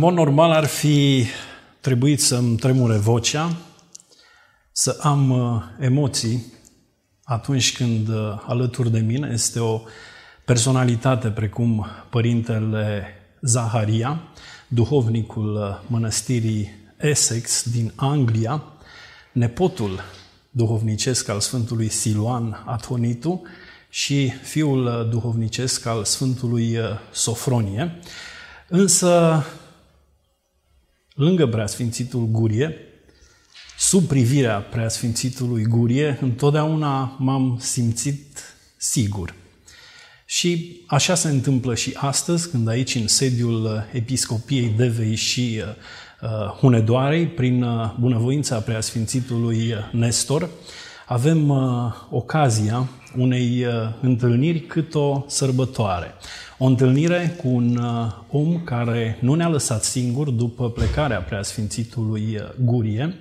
mod normal ar fi trebuit să-mi tremure vocea, să am uh, emoții atunci când uh, alături de mine este o personalitate precum Părintele Zaharia, duhovnicul uh, mănăstirii Essex din Anglia, nepotul duhovnicesc al Sfântului Siluan Atonitu și fiul duhovnicesc al Sfântului Sofronie. Însă, lângă preasfințitul Gurie, sub privirea preasfințitului Gurie, întotdeauna m-am simțit sigur. Și așa se întâmplă și astăzi, când aici, în sediul Episcopiei Devei și uh, Hunedoarei, prin uh, bunăvoința preasfințitului Nestor, avem uh, ocazia unei uh, întâlniri cât o sărbătoare. O întâlnire cu un uh, om care nu ne-a lăsat singur după plecarea preasfințitului uh, Gurie,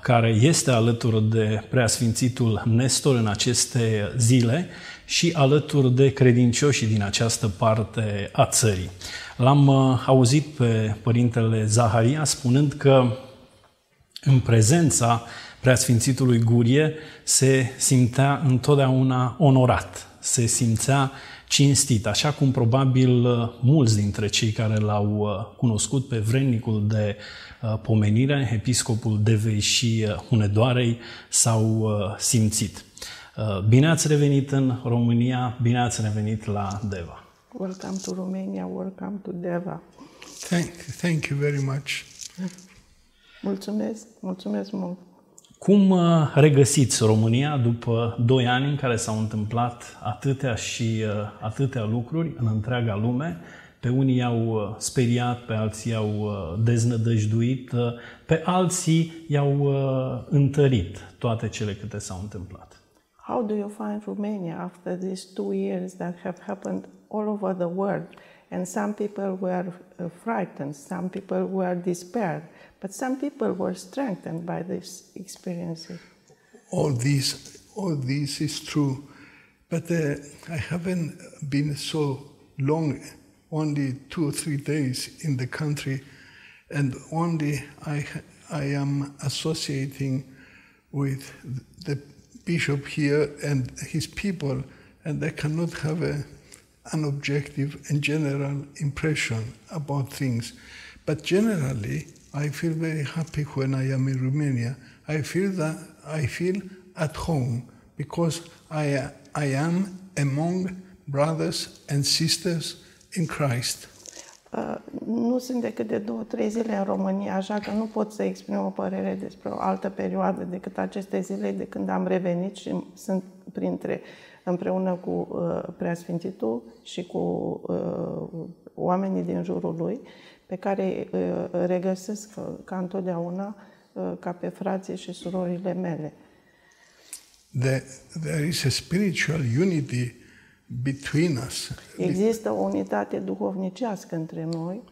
care este alături de preasfințitul Nestor în aceste zile și alături de credincioșii din această parte a țării. L-am auzit pe părintele Zaharia spunând că în prezența preasfințitului Gurie se simțea întotdeauna onorat, se simțea cinstit, așa cum probabil uh, mulți dintre cei care l-au uh, cunoscut pe vrednicul de uh, pomenire, episcopul Devei și Hunedoarei, s-au simțit. Bine ați revenit în România, bine ați revenit la Deva. Welcome to Romania, welcome to Deva. Thank, thank you very much. Mulțumesc, mulțumesc mult. Cum uh, regăsiți România după doi ani în care s-au întâmplat atâtea și uh, atâtea lucruri în întreaga lume? Pe unii i-au uh, speriat, pe alții i-au deznădăjduit, pe alții i-au întărit toate cele câte s-au întâmplat. How do you find Romania after these two years that have happened all over the world? And some people were frightened, some people were despaired. But some people were strengthened by these experiences. All this, all this is true, but uh, I haven't been so long, only two or three days in the country, and only I, I am associating with the bishop here and his people, and I cannot have a, an objective and general impression about things. But generally, I feel very happy when I am in Romania. I feel that I feel at home because I, I am among brothers and sisters in Christ. Uh, nu sunt decât de două, trei zile în România, așa că nu pot să exprim o părere despre o altă perioadă decât aceste zile de când am revenit și sunt printre, împreună cu uh, Preasfințitul și cu uh, oamenii din jurul lui pe care uh, regăsesc ca întotdeauna uh, ca pe frații și surorile mele. There, there is a spiritual unity between us. Există o unitate duhovnicească între noi.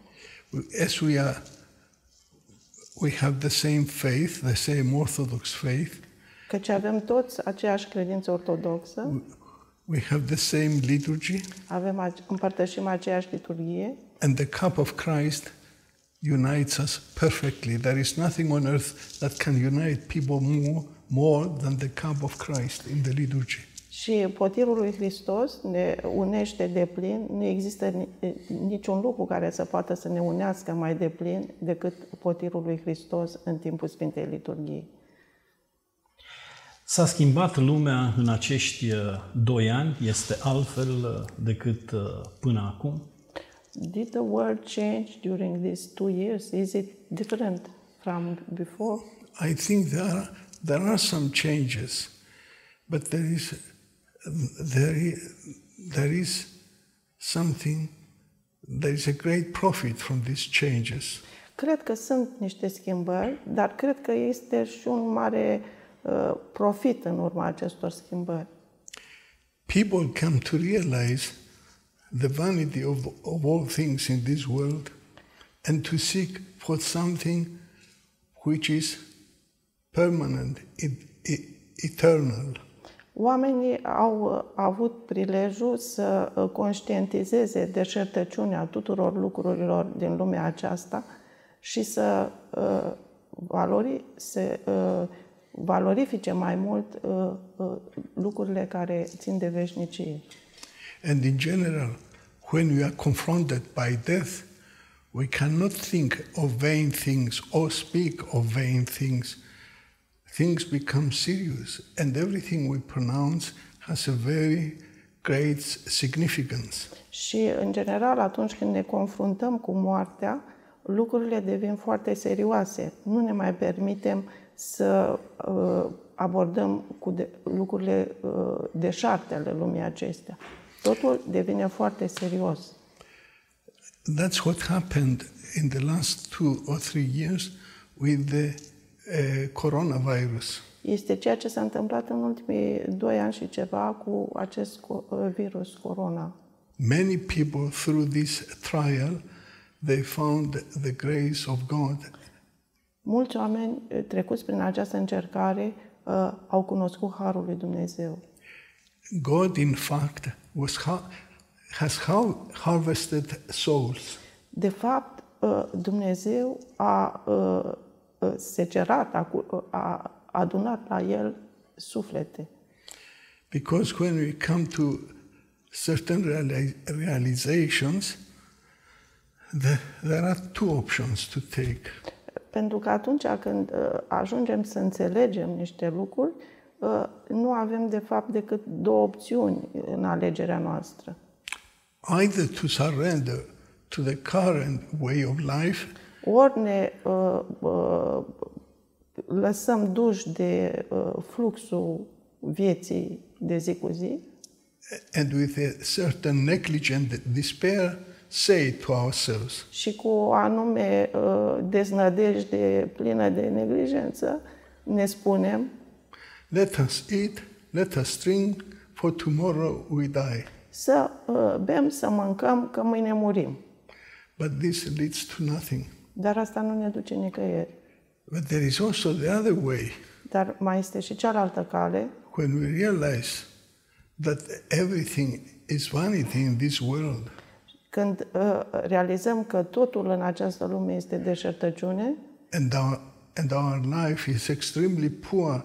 As we are we have the same faith, the same orthodox faith. Căci avem toți aceeași credință ortodoxă. We have the same liturgy. Avem împărtășim aceeași liturghie. And the cup of Christ unites us perfectly. There is nothing on earth that can unite people more, more than the cup of Christ in the liturgy. Și potirul lui Hristos ne unește de plin. Nu există niciun lucru care să poată să ne unească mai de plin decât potirul lui Hristos în timpul Sfintei Liturghii. S-a schimbat lumea în acești uh, doi ani? Este altfel uh, decât uh, până acum? Did the world change during these two years? Is it different from before? I think there are, there are some changes, but there is, there is, there is something, there is a great profit from these changes. Cred că sunt niște schimbări, dar cred că este și un mare uh, profit în urma acestor schimbări. People come to realize the vanity of, of all things in this world and to seek for something which is permanent, eternal. Oamenii au uh, avut prilejul să uh, conștientizeze deșertăciunea tuturor lucrurilor din lumea aceasta și să, uh, valori, să valorifice mai mult lucrurile care țin de veșnicie. And in general, when we are confronted by death, we cannot think of vain things or speak of vain things things become serious, and everything we pronounce has a very great significance. Și, în general, atunci când ne confruntăm cu moartea, lucrurile devin foarte serioase. Nu ne mai permitem să uh, abordăm cu de, lucrurile uh, deșarte ale lumii acestea. Totul devine foarte serios. That's what happened in the last two or three years with the coronavirus. Este ceea ce s-a întâmplat în ultimii doi ani și ceva cu acest virus corona. Many people through this trial they found the grace of God. Mulți oameni trecuți prin această încercare uh, au cunoscut harul lui Dumnezeu. God in fact was ha- has harvested souls. De fapt, uh, Dumnezeu a uh, secerat, a, a adunat la el suflete. Because when we come to certain realizations, the, there are two options to take. Pentru că atunci când uh, ajungem să înțelegem niște lucruri, uh, nu avem de fapt decât două opțiuni în alegerea noastră. Either to surrender to the current way of life ori ne uh, uh, lăsăm duși de uh, fluxul vieții de zi cu zi. And with a certain negligent despair, say to ourselves. Și cu o anume uh, deznădejde plină de neglijență, ne spunem. Let us eat, let us drink, for tomorrow we die. Să uh, bem, să mâncăm, că mâine murim. But this leads to nothing. Dar asta nu ne duce nicăieri. But there is also the other way. Dar mai este și cealaltă cale. When we realize that everything is vanity in this world. Când uh, realizăm că totul în această lume este deșertăciune. And our, and our life is extremely poor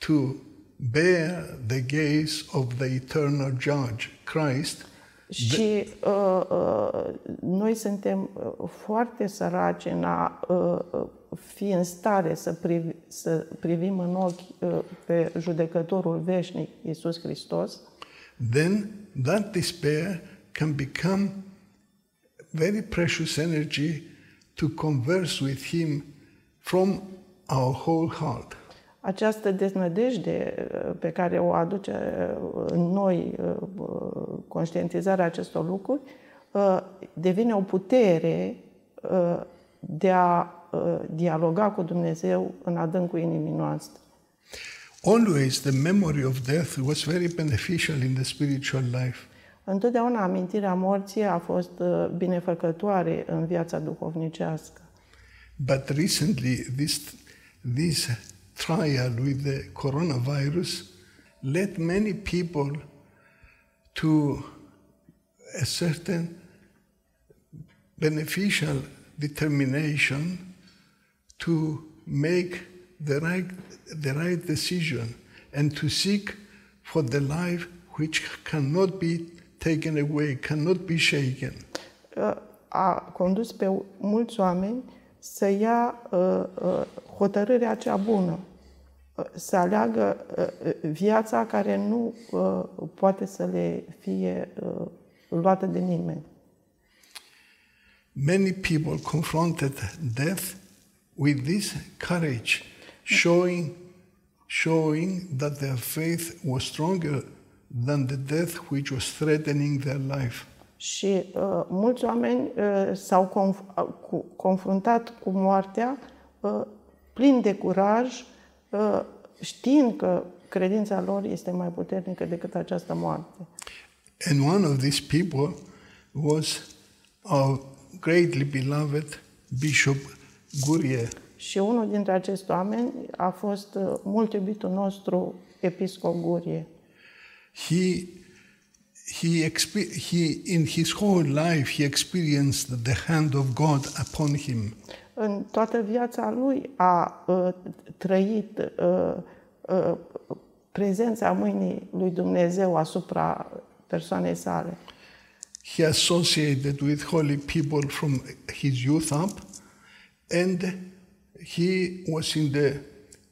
to bear the gaze of the eternal judge, Christ. Și uh, uh, noi suntem uh, foarte săraci în a uh, uh, fi în stare să, privi, să privim în ochi uh, pe judecătorul veșnic, Iisus Hristos. Then that despair can become very precious energy to converse with Him from our whole heart această deznădejde uh, pe care o aduce uh, în noi uh, conștientizarea acestor lucruri, devine o putere de a dialoga cu Dumnezeu în adâncul inimii noastre. Always the memory of death was very beneficial in the spiritual life. Întotdeauna amintirea morții a fost binefăcătoare în viața duhovnicească. But recently this this trial with the coronavirus led many people to a certain beneficial determination to make the right, the right decision and to seek for the life which cannot be taken away, cannot be shaken. Uh, a condus pe mulți oameni să ia uh, uh, hotărârea cea bună să aleagă uh, viața care nu uh, poate să le fie uh, luată de nimeni. Many people confronted death with this courage, showing, showing that their faith was stronger than the death which was threatening their life. Și uh, mulți oameni uh, s-au conf- cu, confruntat cu moartea uh, plin de curaj, Uh, știind că credința lor este mai puternică decât această moarte. And one of these people was our greatly beloved Bishop Gurie. Și unul dintre acești oameni a fost uh, mult iubitul nostru episcop Gurie. he, he, expe- he, in his whole life, he experienced the hand of God upon him. În toată viața lui a uh, trăit uh, uh, prezența mâinii lui Dumnezeu asupra persoanei sale. He associated with holy people from his youth up, and he was in the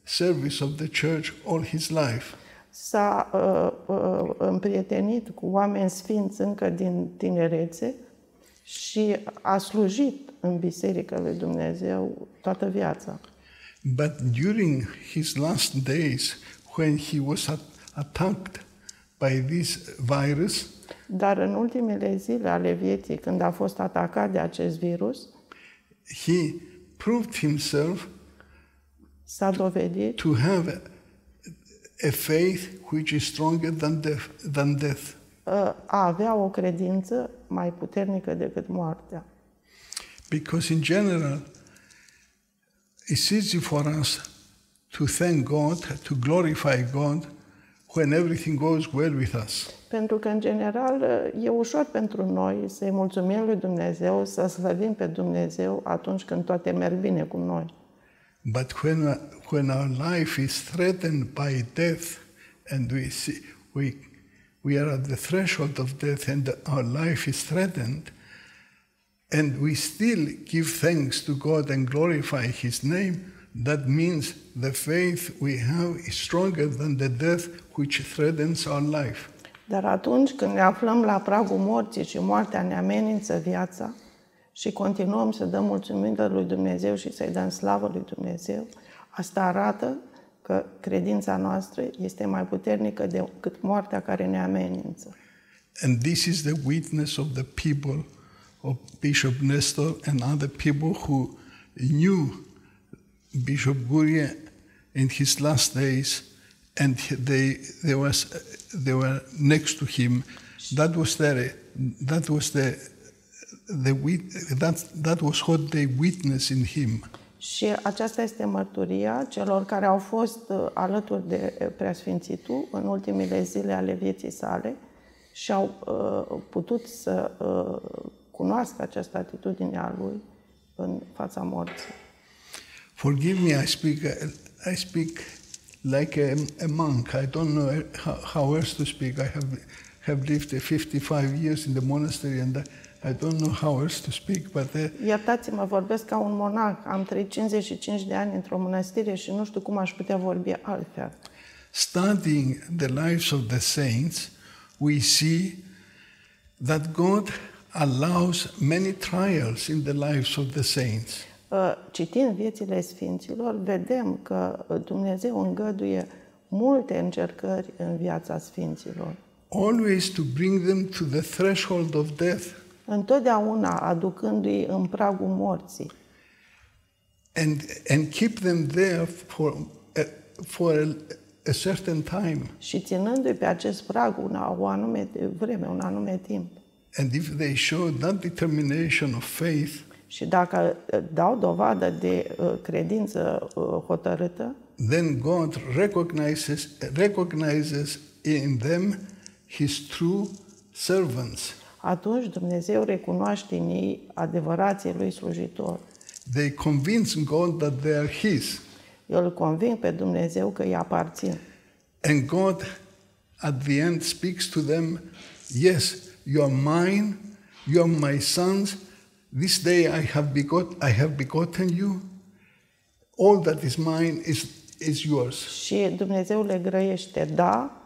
service of the church all his life. S-a uh, uh, împrietenit cu oameni sfinți încă din tinerețe și a slujit în Biserica lui Dumnezeu toată viața. But during his last days, when he was at- attacked by this virus, Dar în ultimele zile ale vieții, când a fost atacat de acest virus, he proved himself s-a dovedit to have a, a faith which is stronger than death, than death. uh, a avea o credință mai puternică decât moartea. Because in general, it's easy for us to thank God, to glorify God when everything goes well with us. Pentru că, în general, e ușor pentru noi să-i mulțumim lui Dumnezeu, să slăvim pe Dumnezeu atunci când toate merg bine cu noi. But when, when our life is threatened by death and we, see, we, we are at the threshold of death and our life is threatened, and we still give thanks to God and glorify His name, that means the faith we have is stronger than the death which threatens our life. Dar atunci când ne aflăm la pragul morții și moartea ne amenință viața și continuăm să dăm mulțumire lui Dumnezeu și să-i dăm slavă lui Dumnezeu, asta arată că credința noastră este mai puternică decât moartea care ne amenință. And this is the witness of the people of Bishop Nestor and other people who knew Bishop Guria in his last days, and they, they, was, they were next to him. That was the, that was the, the that, that was what they witnessed in him. Și aceasta este mărturia celor care au fost uh, alături de uh, Preasfințitul în ultimele zile ale vieții sale și au uh, putut să uh, cunoască această atitudine a lui în fața morții. Forgive me, I speak, I speak like a, a monk. I don't know how, how else to speak. I have, have lived 55 years in the monastery and I, I don't know how else to speak, but uh, Iertați-mă, vorbesc ca un monac. Am trăit 55 de ani într-o mănăstire și nu știu cum aș putea vorbi altfel. studying the lives of the saints, we see that God allows many trials in the lives of the saints. Uh, Citind viețile Sfinților, vedem că uh, Dumnezeu îngăduie multe încercări în viața Sfinților. Always to bring them to the threshold of death Întotdeauna aducându-i în pragul morții and, and keep them there for, a, for a, a certain time. și ținându-i pe acest prag una, o anume vreme, un anume timp. And if they show that determination of faith, Și dacă uh, dau dovadă de uh, credință uh, hotărâtă, then God recognizes, recognizes in them his true servants. Atunci Dumnezeu recunoaște în ei adevărații lui slujitori. They convince God that they are his. Îl conving pe Dumnezeu că îi aparțin. And God, at the end, speaks to them Yes, you are mine, you are my sons. This day I have, begot, I have begotten you. All that is mine is, is yours. Și Dumnezeu le grăiește, da,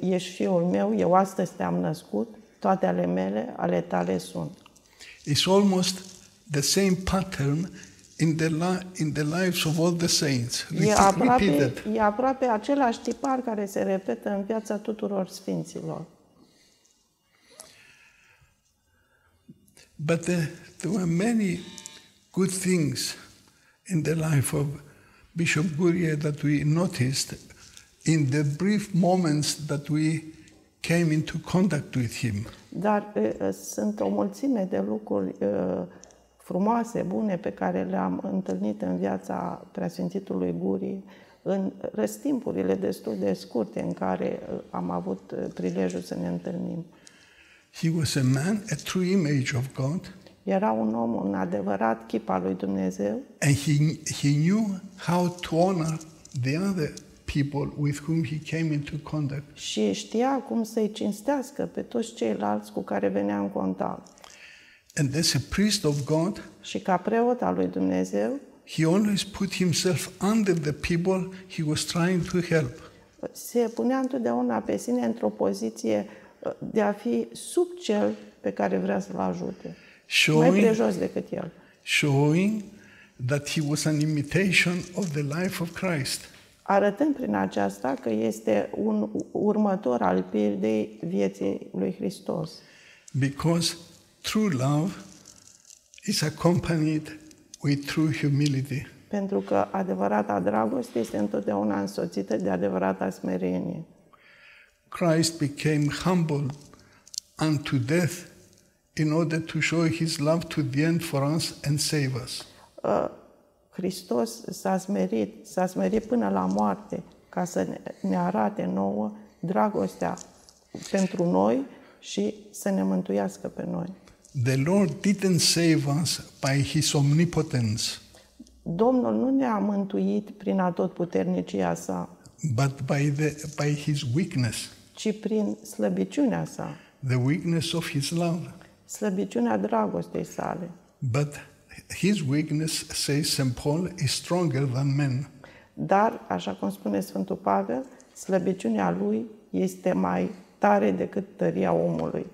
ești fiul meu, eu astăzi te-am născut, toate ale mele, ale tale sunt. It's almost the same pattern in the, li- in the lives of all the saints. E Repeat- aproape, repeated. e aproape același tipar care se repetă în viața tuturor sfinților. But there, there were many good things in the life of Bishop Guria that we noticed in the brief moments that we came into contact with him. Dar e, e, sunt o mulțime de lucruri e, frumoase, bune, pe care le-am întâlnit în viața Preasfințitului Gurii, în răstimpurile destul de scurte în care uh, am avut uh, prilejul să ne întâlnim. He was a man, a true image of God, Era un om, un adevărat chip al lui Dumnezeu and he, he knew how to honor the other people with whom he came into contact. și știa cum să-i cinstească pe toți ceilalți cu care venea în contact. And as a priest of God, Și ca preot al lui Dumnezeu, he always put himself under the people he was trying to help. se punea întotdeauna pe sine într-o poziție uh, de a fi sub cel pe care vrea să-l ajute. Mai Showing, prejos decât el. showing that he was an imitation of the life of Christ. Arătând prin aceasta că este un următor al pildei vieții lui Hristos. Because true love is accompanied with true humility. Pentru că adevărata dragoste este întotdeauna însoțită de adevărata smerenie. Christ became humble unto death in order to show his love to the end for us and save us. Uh, Hristos s-a smerit, s-a smerit până la moarte ca să ne- ne arate nouă dragostea pentru noi și să ne mântuiască pe noi. The Lord didn't save us by his omnipotence, Domnul nu ne-a mântuit prin atotputernicia sa, but by, the, by his weakness, ci prin slăbiciunea sa, the weakness of his love. slăbiciunea dragostei sale. But his weakness, says St. Paul, is stronger than men. Dar, așa cum spune Sfântul Pavel, slăbiciunea lui este mai tare decât tăria omului.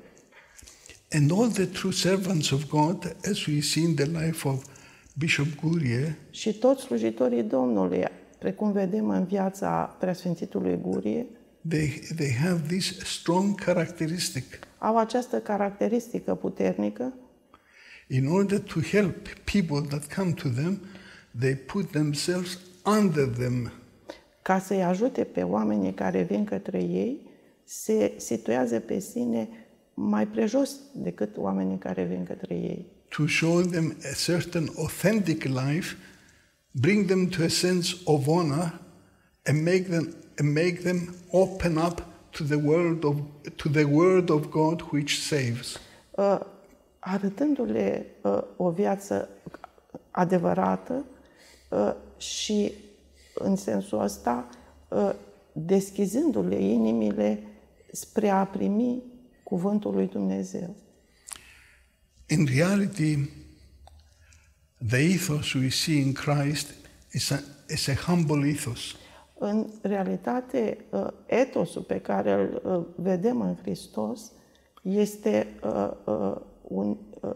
And all the true servants of God, as we see in the life of Bishop Gurie, Și toți slujitorii Domnului, precum vedem în viața Preasfințitului Gurie, they, they have this strong characteristic. au această caracteristică puternică In order to help people that come to them, they put themselves under them. ca să-i ajute pe oamenii care vin către ei, se situează pe sine mai prejos decât oamenii care vin către ei. to show them a certain authentic life, bring them to a sense of honor, and make them and make them open up to the world of to the word of God which saves. Uh, arătându-le uh, o viață adevărată uh, și în sensul ăsta uh, deschizându-le inimile spre a primi cuvântul lui Dumnezeu. In reality, the ethos we see in Christ is a, is a humble ethos. În realitate, uh, etosul pe care îl uh, vedem în Hristos este uh, uh, un uh,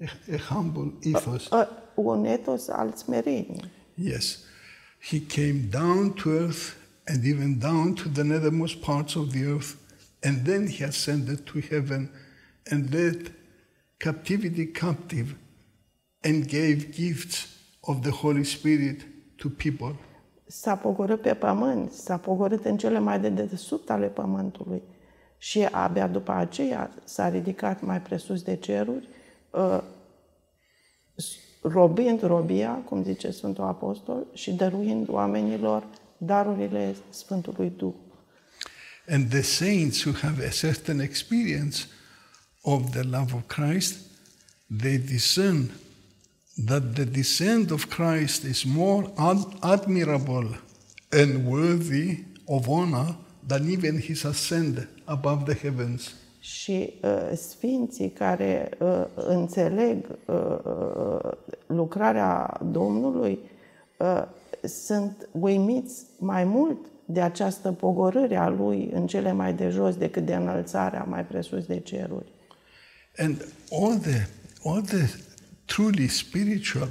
A, humble ethos. uh, un etos al smereniei. Yes. He came down to earth and even down to the nethermost parts of the earth, and then he ascended to heaven and led captivity captive and gave gifts of the Holy Spirit to people. S-a pogorât pe pământ, s-a pogorât în cele mai de dedesubt ale pământului și abia după aceea s-a ridicat mai presus de ceruri, uh, robind robia, cum zice Sfântul Apostol, și dăruind oamenilor darurile Sfântului Duh. And the saints who have a certain experience of the love of Christ, they discern that the descent of Christ is more ad- admirable and worthy of honor than even his ascent above the heavens. Și uh, sfinții care uh, înțeleg uh, uh, lucrarea Domnului uh, sunt uimiți mai mult de această pogorâre a Lui în cele mai de jos decât de înălțarea mai presus de ceruri. And all the, all the truly spiritual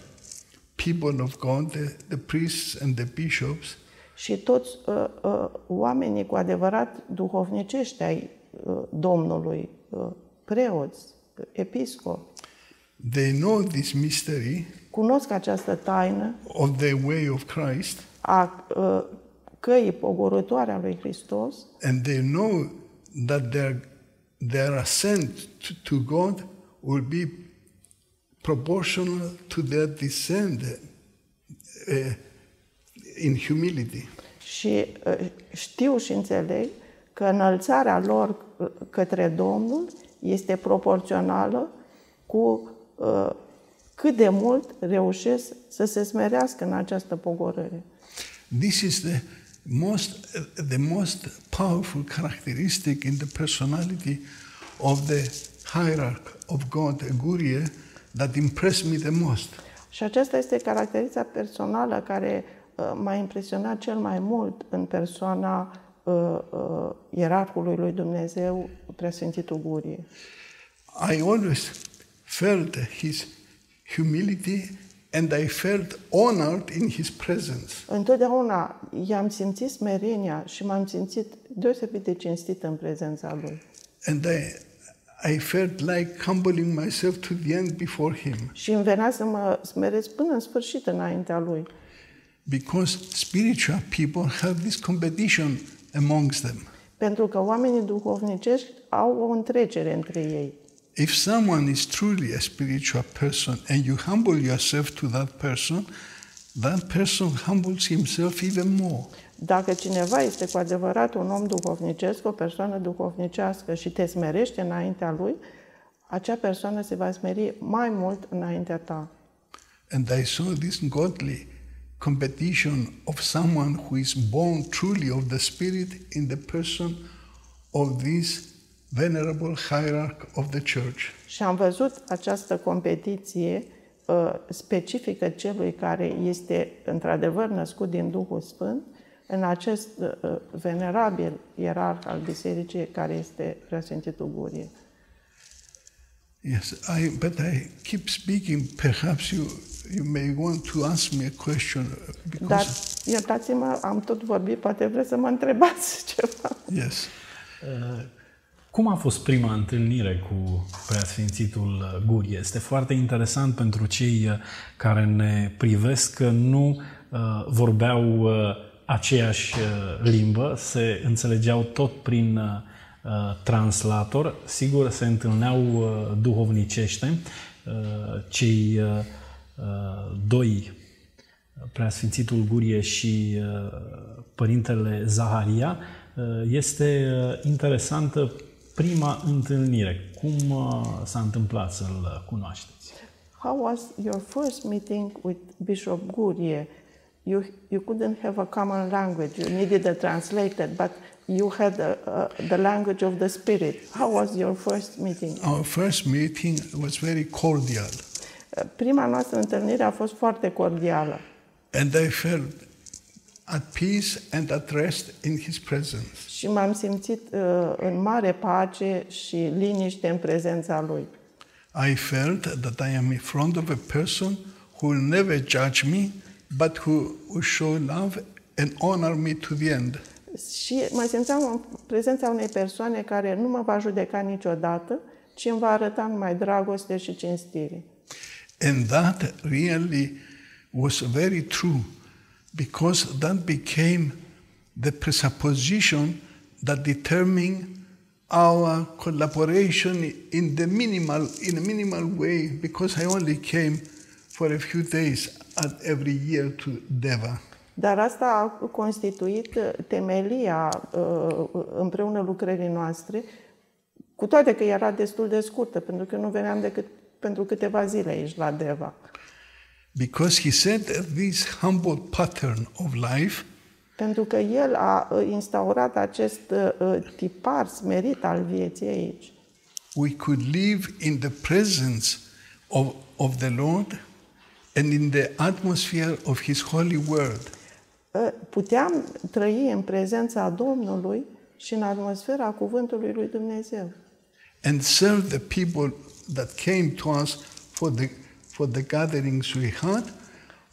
people of God, the, the priests and the bishops, Și toți uh, uh, oamenii cu adevărat duhovnicești ai uh, Domnului, uh, preoți, episcopi, they know this mystery cunosc această taină of the way of Christ, a uh, căii pogorătoare a lui Hristos. and they know that their, their ascent to, to God will be proportional to their descent uh, in humility. Și uh, știu și înțeleg că înălțarea lor uh, către Domnul este proporțională cu uh, cât de mult reușesc să se smerească în această pogorâre. This is the most, the most powerful characteristic in the personality of the hierarch of God, Gurie, that impressed me the most. Și aceasta este caracterița personală care uh, m-a impresionat cel mai mult în persoana uh, uh, ierarhului lui Dumnezeu, Preasfințitul Gurie. I always felt his humility and I felt honored in his presence. Întotdeauna i-am simțit smerenia și m-am simțit deosebit de cinstit în prezența lui. And I, I felt like humbling myself to the end before him Și îmi venea să mă smeresc până în sfârșit înaintea lui. Because spiritual people have this competition amongst them. Pentru că oamenii duhovnicești au o întrecere între ei. If someone is truly a spiritual person and you humble yourself to that person, that person humbles himself even more. Dacă cineva este cu adevărat un om duhovnicesc, o persoană duhovnicească și te smerește înaintea lui, acea persoană se va smeri mai mult înaintea ta. And I saw this godly competition of someone who is born truly of the Spirit in the person of this venerable hierarch of the church. Și am văzut această competiție uh, specifică celui care este într-adevăr născut din Duhul Sfânt, în acest uh, venerabil ierarh al bisericii care este Preasfințitul Gurie. Yes, I, but I keep speaking. Perhaps you, you may want to ask me a question uh, because Dar iertați-mă, am tot vorbit, poate vreți să mă întrebați ceva. yes, Cum a fost prima întâlnire cu Preasfințitul Gurie? Este foarte interesant pentru cei uh, care ne privesc că nu uh, vorbeau uh, aceeași uh, limbă, se înțelegeau tot prin uh, uh, translator. Sigur, se întâlneau uh, duhovnicește. Uh, cei uh, uh, doi Preasfințitul Gurie și uh, Părintele Zaharia, uh, este uh, interesantă prima întâlnire. Cum uh, s-a întâmplat să-l cunoașteți? How was your first meeting with Bishop Gurie? You, you couldn't have a common language. You needed a translator, but you had a, a, the language of the Spirit. How was your first meeting? our first meeting was very cordial, Prima noastră întâlnire a fost foarte cordială and I felt at peace and at rest in his presence. și m-am simțit uh, în mare pace și liniște în prezența lui. I felt that I am in front of a person who will never judge me, but who will show love and honor me to the end. Și mă simțeam în prezența unei persoane care nu mă va judeca niciodată, ci îmi va arăta numai dragoste și cinstire. And that really was very true because that became the presupposition that determined our collaboration in the minimal in a minimal way because I only came for a few days at every year to Deva. Dar asta a constituit temelia uh, împreună lucrării noastre, cu toate că era destul de scurtă, pentru că nu veneam decât pentru câteva zile aici la Deva. Because he said that this humble pattern of life Pentru că el a uh, instaurat acest uh, tipar smerit al vieții aici. we could live in the presence of, of the Lord and in the atmosphere of His holy word. Uh, Puteam trăi în prezența Domnului și în atmosfera cuvântului lui Dumnezeu. And serve the people that came to us for the, for the gatherings we had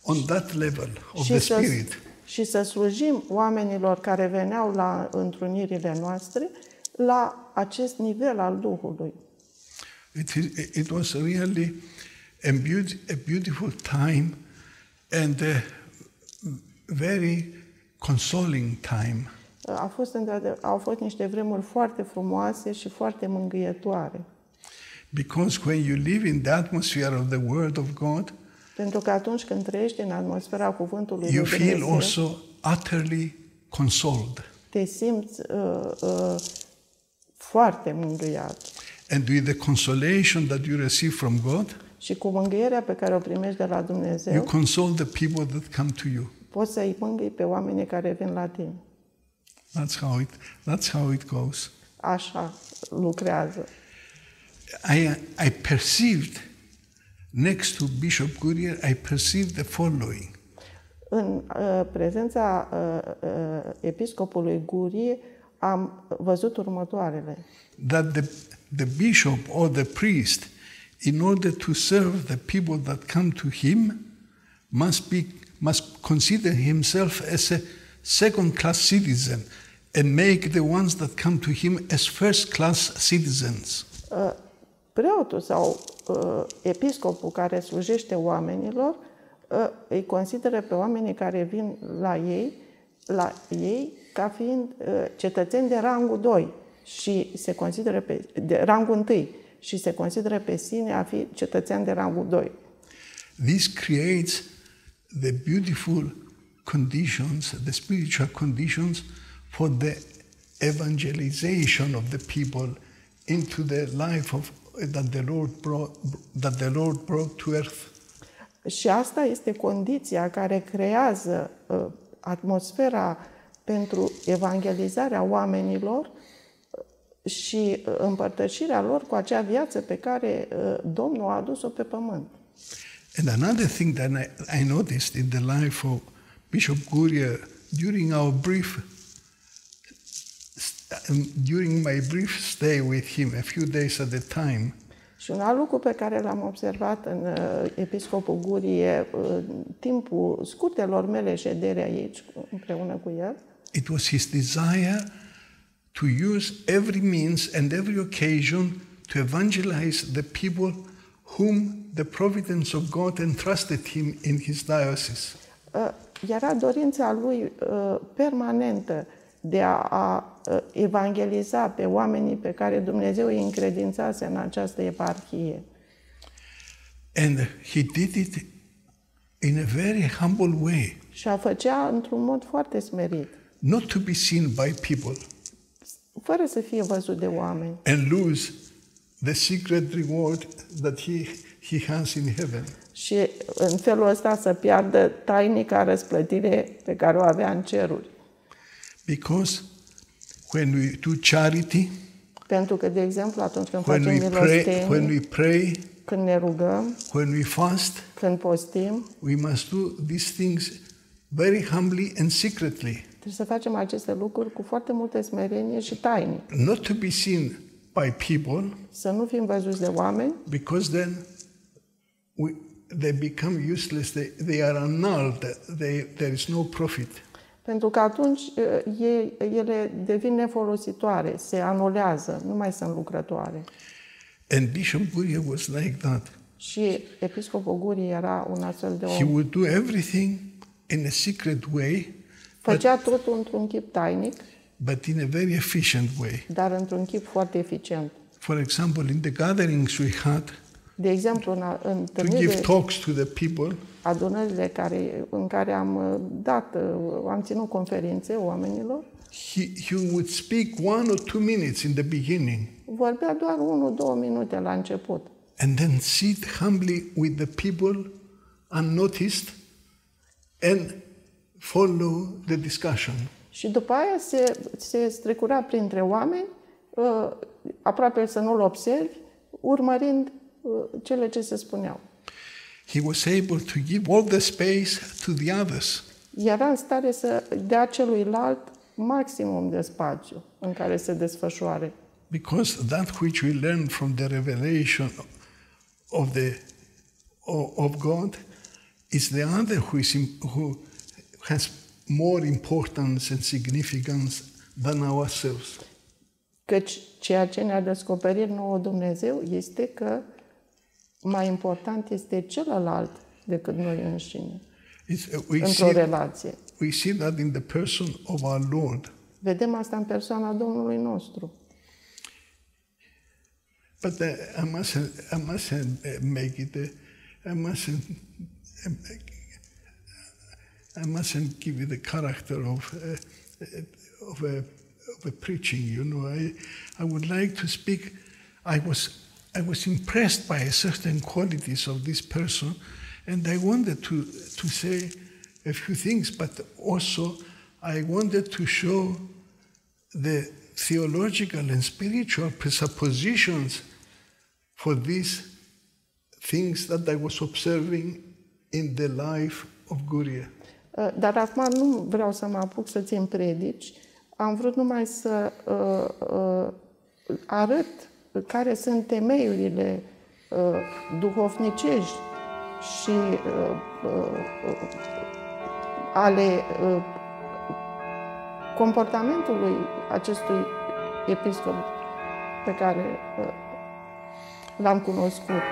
on that level of the și, să, Spirit. și să slujim oamenilor care veneau la întrunirile noastre la acest nivel al Duhului. It, it was really a, beaut- a beautiful time and a very consoling time. A fost, într-adevăr- au fost niște vremuri foarte frumoase și foarte mângâietoare. Because when you live in the atmosphere of the Word of God, Pentru că atunci când trăiești în atmosfera cuvântului you lui feel Dumnezeu, also utterly consoled. te simți uh, uh, foarte mângâiat. And with the consolation that you receive from God, Și cu mângâierea pe care o primești de la you Dumnezeu, console the people that come to you. poți să-i mângâi pe oamenii care vin la tine. That's how it, that's how it goes. Așa lucrează. I, I perceived, next to Bishop Goodyear, I perceived the following. În uh, prezența uh, uh, episcopului Gurie am văzut următoarele. that the, the bishop or the priest, in order to serve the people that come to him, must, be, must consider himself as a second class citizen and make the ones that come to him as first class citizens. Uh, preotul sau uh, episcopul care slujește oamenilor uh, îi consideră pe oamenii care vin la ei, la ei ca fiind uh, cetățeni de rangul 2 și se consideră pe de rangul 1 și se consideră pe sine a fi cetățean de rangul 2. This creates the beautiful conditions, the spiritual conditions for the evangelization of the people into the life of that the Lord brought that the Lord brought to earth. Și asta este condiția care creează uh, atmosfera pentru evangelizarea oamenilor uh, și uh, împărtășirea lor cu acea viață pe care uh, Domnul a adus-o pe pământ. And another thing that I, I noticed in the life of Bishop Guria during our brief um, during my brief stay with him, a few days at a time, Și un alt lucru pe care l-am observat în uh, Episcopul Gurie, uh, timpul scurtelor mele ședere aici împreună cu el, it was his desire to use every means and every occasion to evangelize the people whom the providence of God entrusted him in his diocese. Uh, era dorința lui uh, permanentă de a, a uh, evangeliza pe oamenii pe care Dumnezeu îi încredințase în această eparhie. And he did it in a very humble way, Și a făcea într-un mod foarte smerit, not to be seen by people fără să fie văzut de oameni and lose the secret reward that he, he has in heaven. și în felul ăsta să piardă tainica răsplătire pe care o avea în ceruri. Because when we do charity, Pentru că, de exemplu, atunci când when facem we pray, when milostenie, we pray, când ne rugăm, when we fast, când postim, we must do these things very humbly and secretly, trebuie să facem aceste lucruri cu foarte multă smerenie și tainic. not to be seen by people, Să nu fim văzuți de oameni, because then we, they become useless. They, they are annulled. They, there is no profit. Pentru că atunci uh, ei, ele devin nefolositoare, se anulează, nu mai sunt lucrătoare. And Bishop Guria was like that. Și episcopul Gurii era un astfel de He om. would do everything in a secret way, Făcea totul într-un chip tainic, but in a very efficient way. dar într-un chip foarte eficient. For example, in the gatherings we had De exemplu, în, a- în to give întâlnirile, talks to the people, adunările care, în care am uh, dat, uh, am ținut conferințe oamenilor, he, he would speak one or two minutes in the beginning vorbea doar 1-2 minute la început. and then sit humbly with the people unnoticed and follow the discussion. Și după aia se, se strecura printre oameni, uh, aproape să nu-l observi, urmărind uh, cele ce se spuneau. He was able to give all the space to the others. Era în stare să dea celuilalt maximum de spațiu în care se desfășoare. Because that which we learn from the revelation of, the, of of God is the other who, is, im- who has more importance and significance than ourselves. Căci ceea ce ne-a descoperit nouă Dumnezeu este că mai important este celălalt decât noi înșine, It's, uh, we, într-o see, relație. we see that in the person of our Lord. Vedem asta în persoana Domnului nostru. But uh, I mustn't, I mustn't uh, make it, uh, I mustn't, um, I mustn't give you the character of, uh, uh, of, a, of a preaching, you know. I, I would like to speak, I was, I was impressed by certain qualities of this person, and I wanted to, to say a few things, but also I wanted to show the theological and spiritual presuppositions for these things that I was observing in the life of Guria. Uh, Dar acum nu vreau să mă apuc să țin predici. Am vrut numai să uh, uh, arăt care sunt temeiurile uh, duhovnicești și uh, uh, ale uh, comportamentului acestui episcop pe care uh, l-am cunoscut.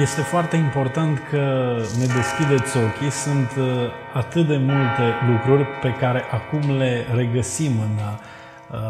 Este foarte important că ne deschideți ochii. Sunt uh, atât de multe lucruri pe care acum le regăsim în uh,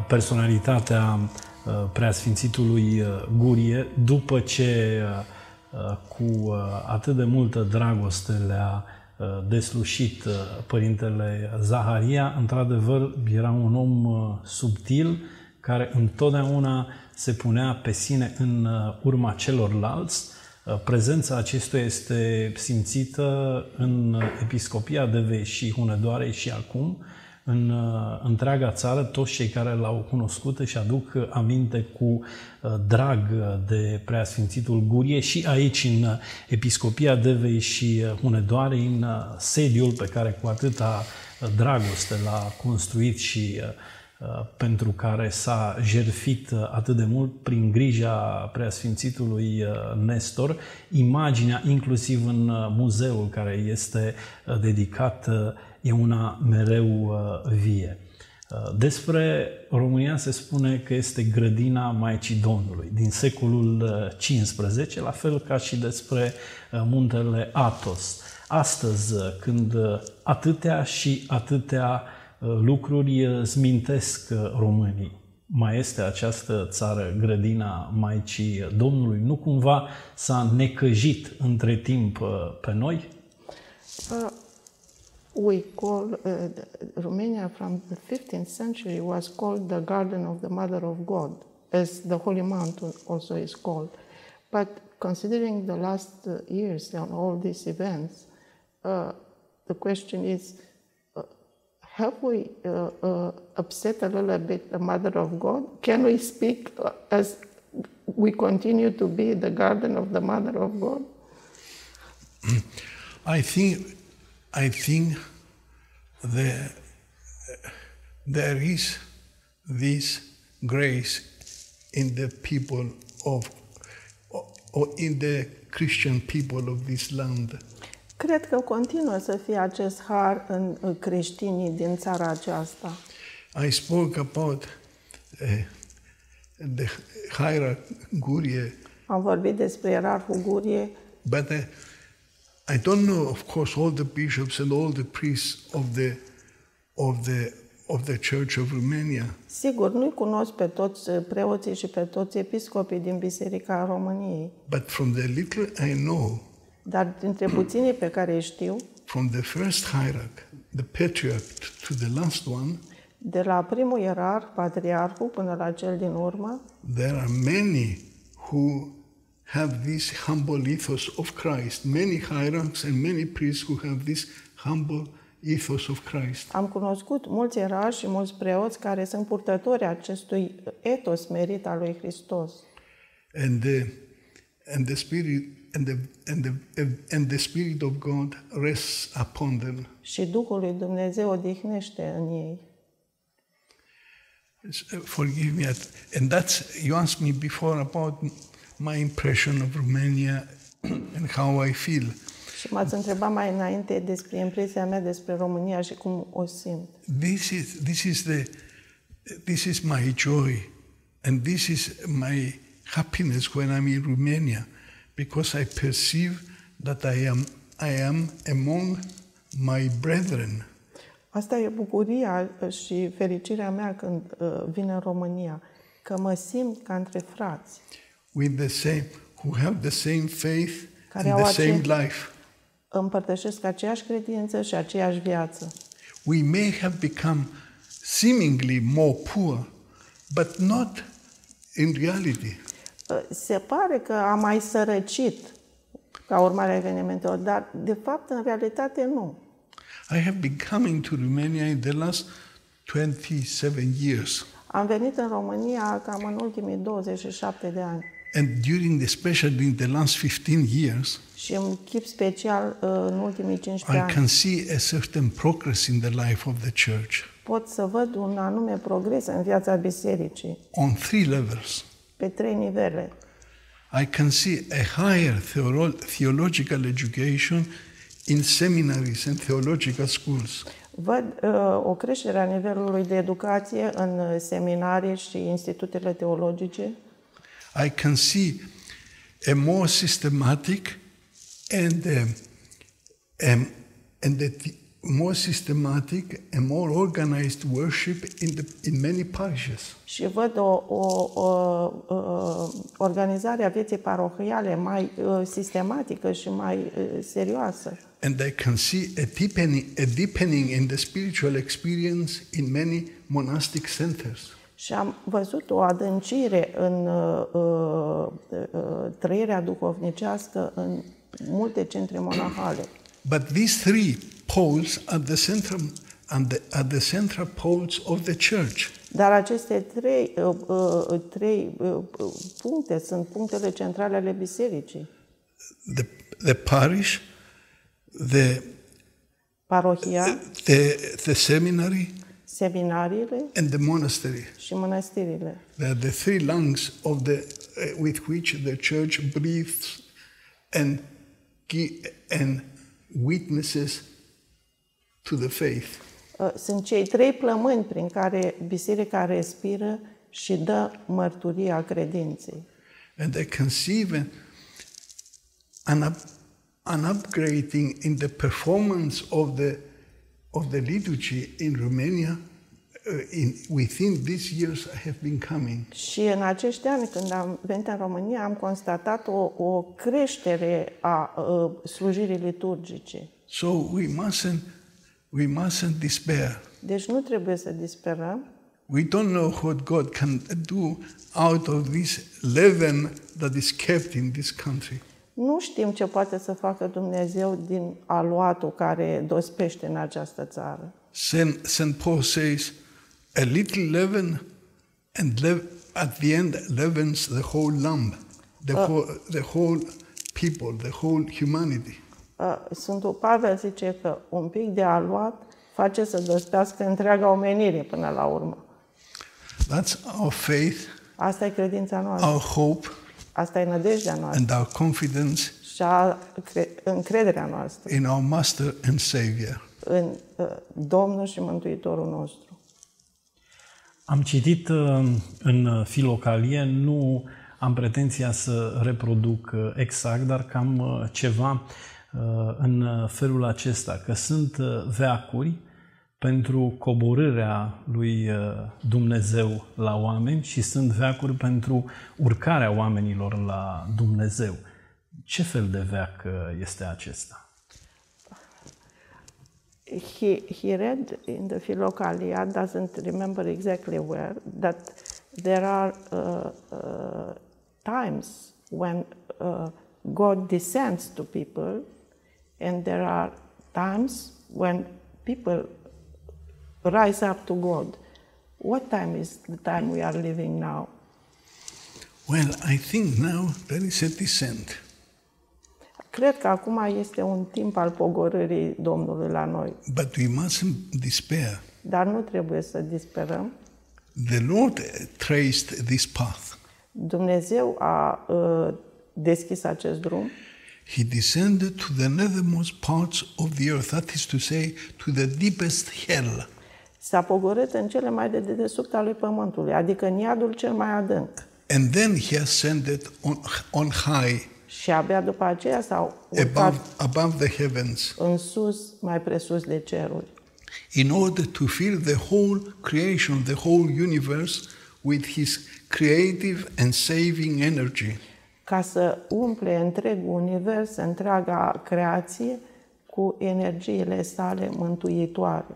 personalitatea uh, preasfințitului uh, Gurie, după ce uh, uh, cu uh, atât de multă dragoste le-a uh, deslușit uh, părintele Zaharia. Într-adevăr, era un om uh, subtil care întotdeauna se punea pe sine în uh, urma celorlalți. Uh, Prezența acestuia este simțită în Episcopia de Vei și Hunedoarei și acum, în uh, întreaga țară, toți cei care l-au cunoscut își aduc uh, aminte cu uh, drag de Preasfințitul Gurie și aici în uh, Episcopia Devei și uh, Hunedoarei, în uh, sediul pe care cu atâta uh, dragoste l-a construit și uh, uh, pentru care s-a jertfit uh, atât de mult prin grija Preasfințitului uh, Nestor, imaginea inclusiv în uh, muzeul care este uh, dedicat uh, e una mereu uh, vie. Uh, Despre România se spune că este grădina Maicii Domnului din secolul XV, la fel ca și despre uh, muntele Athos. Astăzi, uh, când uh, atâtea și atâtea uh, lucruri uh, zmintesc uh, românii, mai este această țară grădina Maicii Domnului? Nu cumva s-a necăjit între timp uh, pe noi? Uh, we call uh, Romania from the 15th century was called the Garden of the Mother of God, as the Holy Mountain also is called. But considering the last uh, years and all these events, uh, the question is uh, have we uh, upset a little bit the Mother of God? Can we speak as we continue to be the garden of the Mother of God? I think, I think the, there is this grace in the people of, or in the Christian people of this land. Cred că continuă să fie acest har în uh, creștinii din țara aceasta. I spoke about uh, the hierarch Gurie, Am vorbit despre ierarhul Gurie, but uh, I don't know, of course, all the bishops and all the priests of the of the of the Church of Romania. Sigur, nu-i cunosc pe toți uh, preoții și pe toți episcopii din Biserica României, But from the little I know, dar dintre puținii pe care îi știu, from the first hierarch, the patriarch, to the last one, de la primul ierarh, patriarhul, până la cel din urmă, there are many who have this humble ethos of Christ. Many hierarchs and many priests who have this humble ethos of Christ. am cunoscut mulți ierarhi și mulți preoți care sunt purtători acestui etos merit al lui Hristos. And the, and the Spirit and the, and, the, and the Spirit of God rests upon them. Și Duhul lui Dumnezeu odihnește în ei. Uh, Forgive me. And that's, you asked me before about my impression of Romania and how I feel. Și m-ați întrebat mai înainte despre impresia mea despre România și cum o simt. This is, this is, the, this is my joy and this is my happiness when I'm in Romania because I perceive that I am, I am among my brethren. Asta e bucuria și fericirea mea când uh, vin în România, că mă simt ca între frați, with the same, who have the same faith Care and au the same ace- life. împărtășesc aceeași credință și aceeași viață. We may have become seemingly more poor, but not in reality. Se pare că am mai sărăcit ca urmare a evenimentelor, dar de fapt în realitate nu. I have been coming to Romania in the last 27 years. Am venit în România cam în ultimii 27 de ani And during, especially during the last 15 years, și în chip special uh, în ultimii I 15 ani can see a certain progress in the life of the church pot să văd un anume progres în viața bisericii on three levels. pe trei nivele. I can see a higher theolo- theological education in seminaries and theological schools. Văd uh, o creștere a nivelului de educație în uh, seminarii și institutele teologice. I can see a more systematic and um, um, and a th- more systematic and more organized worship in the in many parishes. Și văd o, o, o, o organizare a vieții parohiale mai uh, sistematică și mai uh, serioasă. And I can see a deepening, a deepening in the spiritual experience in many monastic centers. Și am văzut o adâncire în uh, uh, uh, trăirea duhovnicească în multe centre monahale. But these three poles are the central, and the, are the central poles of the church. Dar aceste trei, uh, uh, trei uh, uh, puncte sunt punctele centrale ale bisericii. The, the parish, the, Parohia, the, the seminary, seminariile and the monastery. și mănăstirile. They are the three lungs of the, uh, with which the church breathes and, gi- and witnesses to the faith. Uh, Sunt cei trei plămâni prin care biserica respiră și dă mărturia credinței. And I can see even an, up, an upgrading in the performance of the, of the liturgy in Romania. Uh, in, within these years I have been coming. Și în acești ani, când am venit în România, am constatat o, o creștere a uh, slujirii liturgice. So we mustn't, we mustn't despair. Deci nu trebuie să disperăm. We don't know what God can do out of this leaven that is kept in this country. Nu știm ce poate să facă Dumnezeu din aluatul care dospește în această țară. Saint, Saint Paul says, a little leaven, and lev- at the end leavens the whole lump, the, whole, the whole people, the whole humanity. Uh, Sfântul Pavel zice că un pic de aluat face să dospească întreaga omenire până la urmă. That's our faith, Asta e credința noastră, our hope, asta e nădejdea noastră and our confidence și a, cre- încrederea noastră in our Master and Savior. în uh, Domnul și Mântuitorul nostru. Am citit uh, în Filocalie, nu am pretenția să reproduc uh, exact, dar cam uh, ceva uh, în felul acesta, că sunt uh, veacuri pentru coborârea lui uh, Dumnezeu la oameni și sunt veacuri pentru urcarea oamenilor la Dumnezeu. Ce fel de veac uh, este acesta? he, he read in the Philokalia, doesn't remember exactly where, that there are uh, uh, times when uh, God descends to people, and there are times when people rise up to God. What time is the time we are living now? Well, I think now there is a descent. Cred că acum este un timp al pogorârii Domnului la noi, But we mustn't despair. dar nu trebuie să disperăm. The Lord traced this path. Dumnezeu a uh, deschis acest drum. He descended to the nethermost parts of the earth, that is to say, to the deepest hell. S-a pogorât în cele mai de dedesubt ale pământului, adică în iadul cel mai adânc. And then he ascended on, on high, Și abia după aceea s-au above, urcat above the heavens, în sus, mai presus de ceruri, in order to fill the whole creation, the whole universe with his creative and saving energy. ca să umple întreg univers, întreaga creație, cu energiile sale mântuitoare.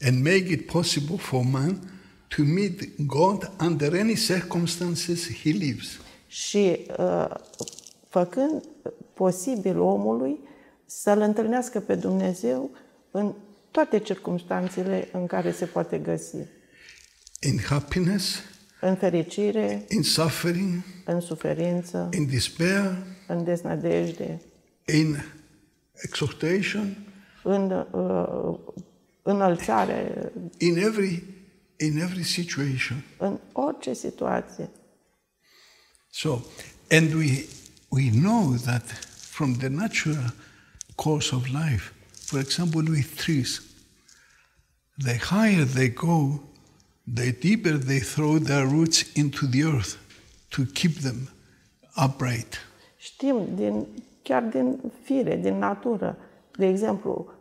And make it possible for man to meet God under any circumstances he lives. Și uh, făcând posibil omului să-L întâlnească pe Dumnezeu în toate circumstanțele în care se poate găsi. In happiness, În fericire, in suffering, în suferință, in despair, în deznădejde, in exhortation, în uh, înălțare, in every in every situation. în orice situație. So, and we we know that from the natural course of life, for example, with trees, the higher they go, the deeper they throw their roots into the earth to keep them upright. Știm din, chiar din fire, din natură. De exemplu,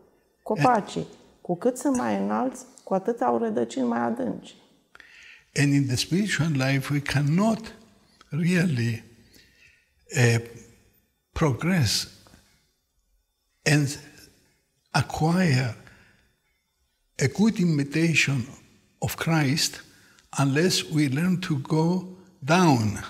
copacii, cu cât sunt mai înalți, cu atât au rădăcini mai adânci. And in the spiritual life, we cannot really uh, progress and acquire a good imitation of Christ unless we learn to go down.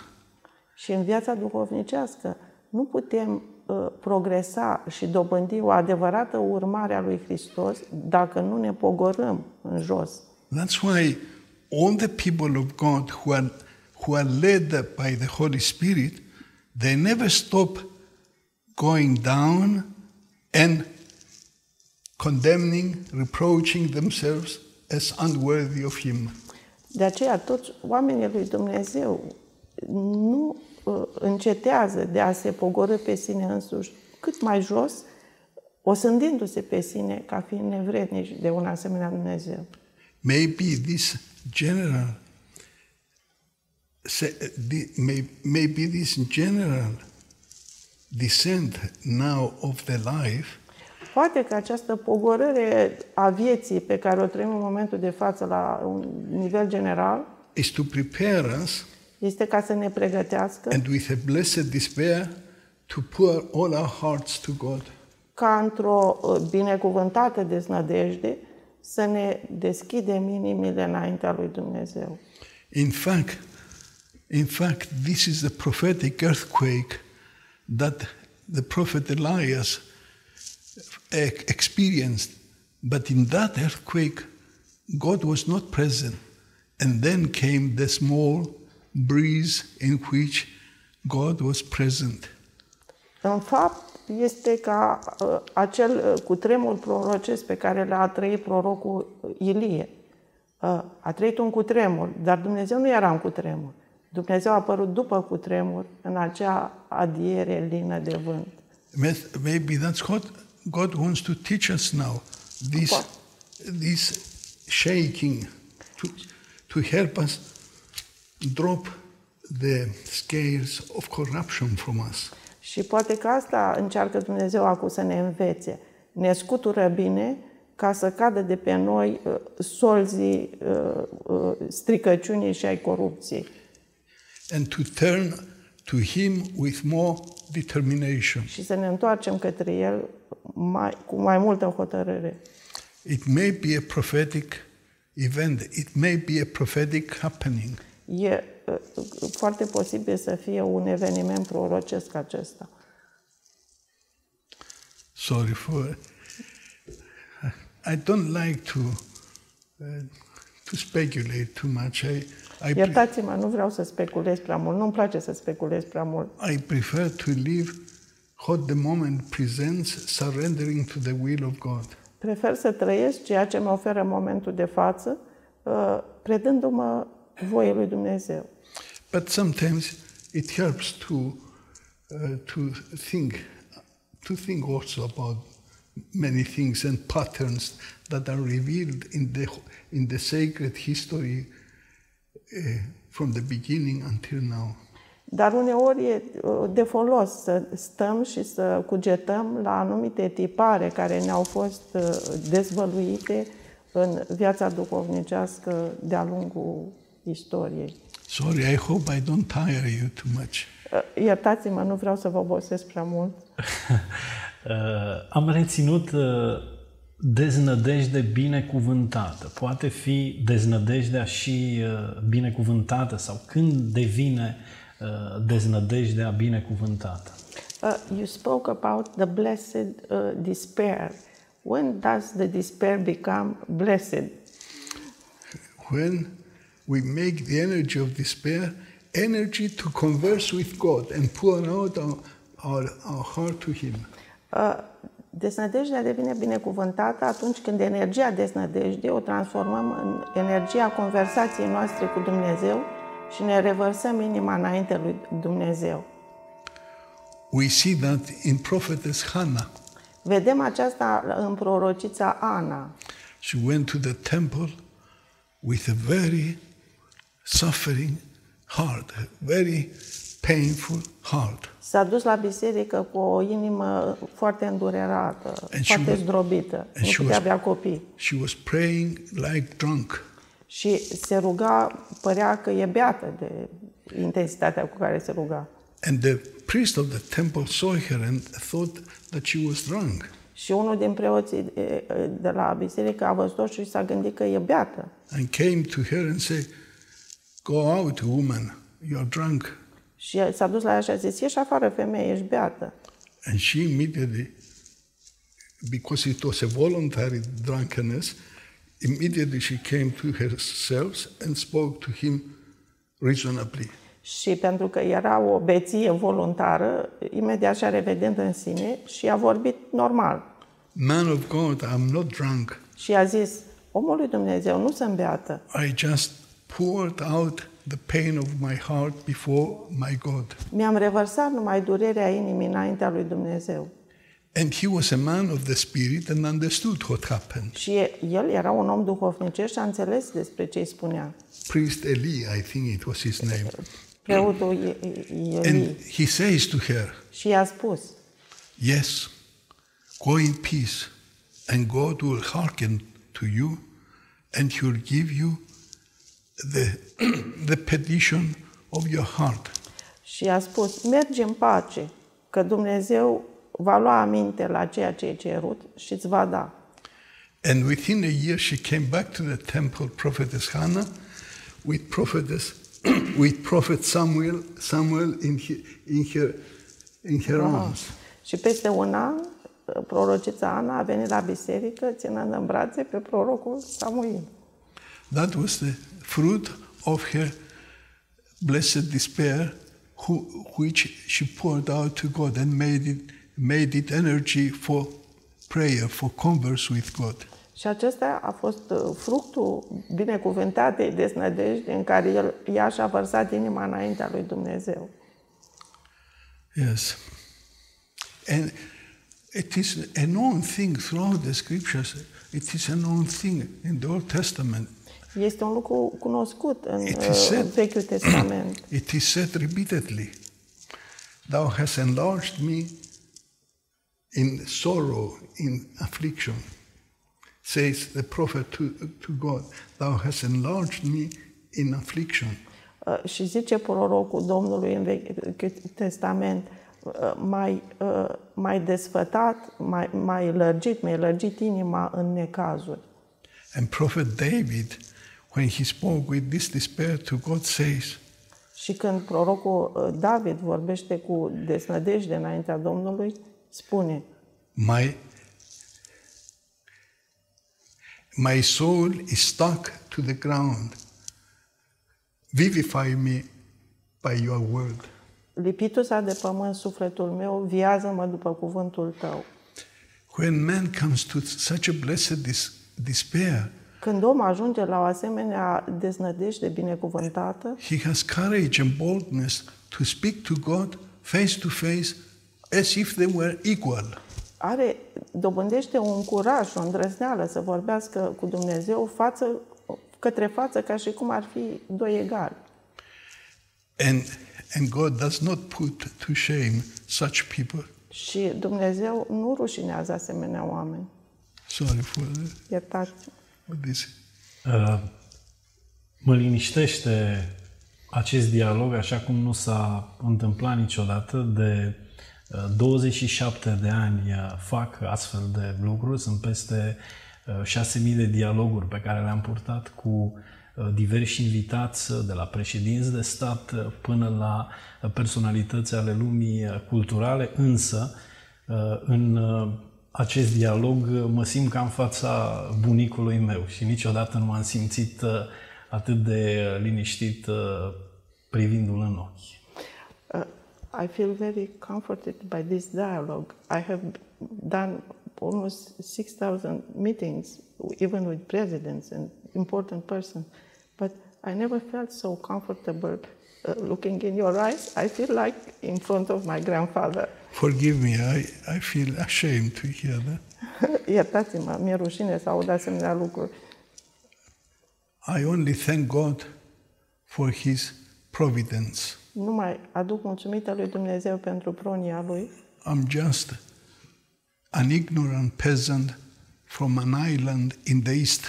Și în viața duhovnicească nu putem uh, progresa și dobândi o adevărată urmare a lui Hristos dacă nu ne pogorâm în jos. That's why all the people of God who are, who are led by the Holy Spirit, they never stop going down and condemning, reproaching themselves as unworthy of Him. De aceea, toți oamenii lui Dumnezeu nu uh, încetează de a se pogorâ pe sine însuși cât mai jos, osândindu-se pe sine ca fiind nevrednici de un asemenea Dumnezeu. Maybe this general, se- the- may- maybe this general descent now of the life Poate că această pogorâre a vieții pe care o trăim în momentul de față la un nivel general is to prepare us este ca să ne pregătească and with a blessed despair to pour all our hearts to God. ca într-o uh, binecuvântată deznădejde să ne deschidem inimile înaintea lui Dumnezeu. In fact, in fact, this is the prophetic earthquake that the prophet Elias eh, experienced. But in that earthquake, God was not present. And then came the small breeze in which God was present. În fapt, este ca uh, acel uh, cutremur prorocesc pe care l-a trăit prorocul Ilie. Uh, a trăit un cutremur, dar Dumnezeu nu era în cutremur. Dumnezeu a apărut după cutremur în acea adiere lină de vânt. May- Maybe that's what God wants to teach us now. This, What? this shaking to, to help us drop the scales of corruption from us. Și poate că asta încearcă Dumnezeu acum să ne învețe. Ne scutură bine ca să cadă de pe noi uh, solzii uh, uh, stricăciunii și ai corupției. and to turn to Him with more determination. Și să ne întoarcem către El mai, cu mai multă hotărâre. It may be a prophetic event, it may be a prophetic happening. E uh, foarte posibil să fie un eveniment prorocesc acesta. Sorry for. I don't like to uh, to speculate too much. I I, pre- Iertați-mă, nu vreau să speculez prea mult, nu-mi place să speculez prea mult. I prefer to live what the moment presents, surrendering to the will of God. Prefer să trăiesc ceea ce mă oferă momentul de față, uh, predându-mă voie lui Dumnezeu. But sometimes it helps to uh, to think to think also about many things and patterns that are revealed in the in the sacred history uh, from the beginning until now. Dar uneori e uh, de folos să stăm și să cugetăm la anumite tipare care ne-au fost uh, dezvăluite în viața duhovnicească de-a lungul istoriei. Sorry, I hope I don't tire you too much. Uh, Iertați-mă, nu vreau să vă obosesc prea mult. Uh, am reținut uh, deznădejde binecuvântată. Poate fi deznădejdea și uh, binecuvântată sau când devine uh, deznădejdea binecuvântată? Uh, you spoke about the blessed uh, despair. When does the despair become blessed? When we make the energy of despair energy to converse with God and pour out our, our, our heart to Him. Uh, Desnădejdea devine binecuvântată atunci când energia desnădejdei o transformăm în energia conversației noastre cu Dumnezeu și ne revărsăm inima înainte lui Dumnezeu. We see that in prophetess Hannah. Vedem aceasta în prorocița Ana. She went to the temple with a very suffering heart, a very painful heart. S-a dus la biserică cu o inimă foarte îndurerată, And she foarte was- zdrobită. and Nu she putea was- avea copii. She was praying like drunk. Și se ruga, părea că e beată de intensitatea cu care se ruga. And the priest of the temple saw her and thought that she was drunk. Și unul din preoții e, e, de la biserică a văzut-o și s-a gândit că e beată. And came to her and said, Go out, woman, you are drunk. Și s-a dus la ea și a zis, ieși afară, femeie, ești beată. And she immediately, because it was a voluntary drunkenness, immediately she came to herself and spoke to him reasonably. Și pentru că era o beție voluntară, imediat și-a revedent în sine și a vorbit normal. Man of God, I'm not drunk. Și a zis, omul lui Dumnezeu, nu sunt beată. I just poured out the pain of my heart before my God. Mi-am revărsat numai durerea inimii înaintea lui Dumnezeu. And he was a man of the spirit and understood what happened. Și el era un om duhovnicesc și a înțeles despre ce îi spunea. Priest Eli, I think it was his name. Preotul I- I- And Eli. he says to her, Și i-a spus, Yes, go in peace, and God will hearken to you, and He will give you the, the petition of your heart. și i-a spus, mergi în pace, că Dumnezeu va lua aminte la ceea ce ai cerut și îți va da. And within a year, she came back to the temple, prophetess Hannah, with prophetess, with prophet Samuel, Samuel in, he, in her, in her arms. Și peste un an, prorocița Ana a venit la biserică ținând în brațe pe prorocul Samuel. That was the fruit of her blessed despair, who, which she poured out to God and made it, made it energy for prayer, for converse with God. Și acesta a fost uh, fructul binecuvântatei desnădejde în care el, ea și-a vărsat inima înaintea lui Dumnezeu. Yes. And it is a known thing throughout the scriptures. It is a known thing in the Old Testament. Este un lucru cunoscut în It is uh, said. Vechiul Testament. It is said repeatedly, Thou hast enlarged me in sorrow, in affliction. Says the prophet to, to God, Thou hast enlarged me in affliction. Uh, și zice prorocul Domnului în Vechiul Testament, uh, mai, uh, mai desfătat, mai, mai lărgit, mai lărgit inima în necazuri. And prophet David, when he spoke with this despair to God, says, Și când prorocul uh, David vorbește cu desnădejde înaintea Domnului, spune, My, my soul is stuck to the ground. Vivify me by your word. lipitul s-a de pământ sufletul meu, viază-mă după cuvântul tău. When man comes to such a blessed dis- despair, Când om ajunge la o asemenea deznădejde binecuvântată, he has courage and boldness to speak to God face to face as if they were equal. are, dobândește un curaj, o îndrăzneală să vorbească cu Dumnezeu față, către față ca și cum ar fi doi egali. And, and God does not put to shame such people. Și Dumnezeu nu rușinează asemenea oameni. Sorry for, Iertați. for this. Uh, Mă liniștește acest dialog, așa cum nu s-a întâmplat niciodată, de 27 uh, de ani uh, fac astfel de lucruri, sunt peste 6.000 de dialoguri pe care le-am purtat cu diversi invitați de la președinți de stat până la personalități ale lumii culturale, însă în acest dialog mă simt ca în fața bunicului meu și niciodată nu m-am simțit atât de liniștit privindu-l în ochi. Uh, I feel very comforted by this dialogue. I have done almost 6,000 meetings, even with presidents and important persons, but I never felt so comfortable uh, looking in your eyes. I feel like in front of my grandfather. Forgive me, I, I feel ashamed to hear that. Iertați-mă, mi-e rușine să aud asemenea lucruri. I only thank God for His providence. Nu mai aduc mulțumită lui Dumnezeu pentru pronia lui. I'm just an ignorant peasant from an island in the east.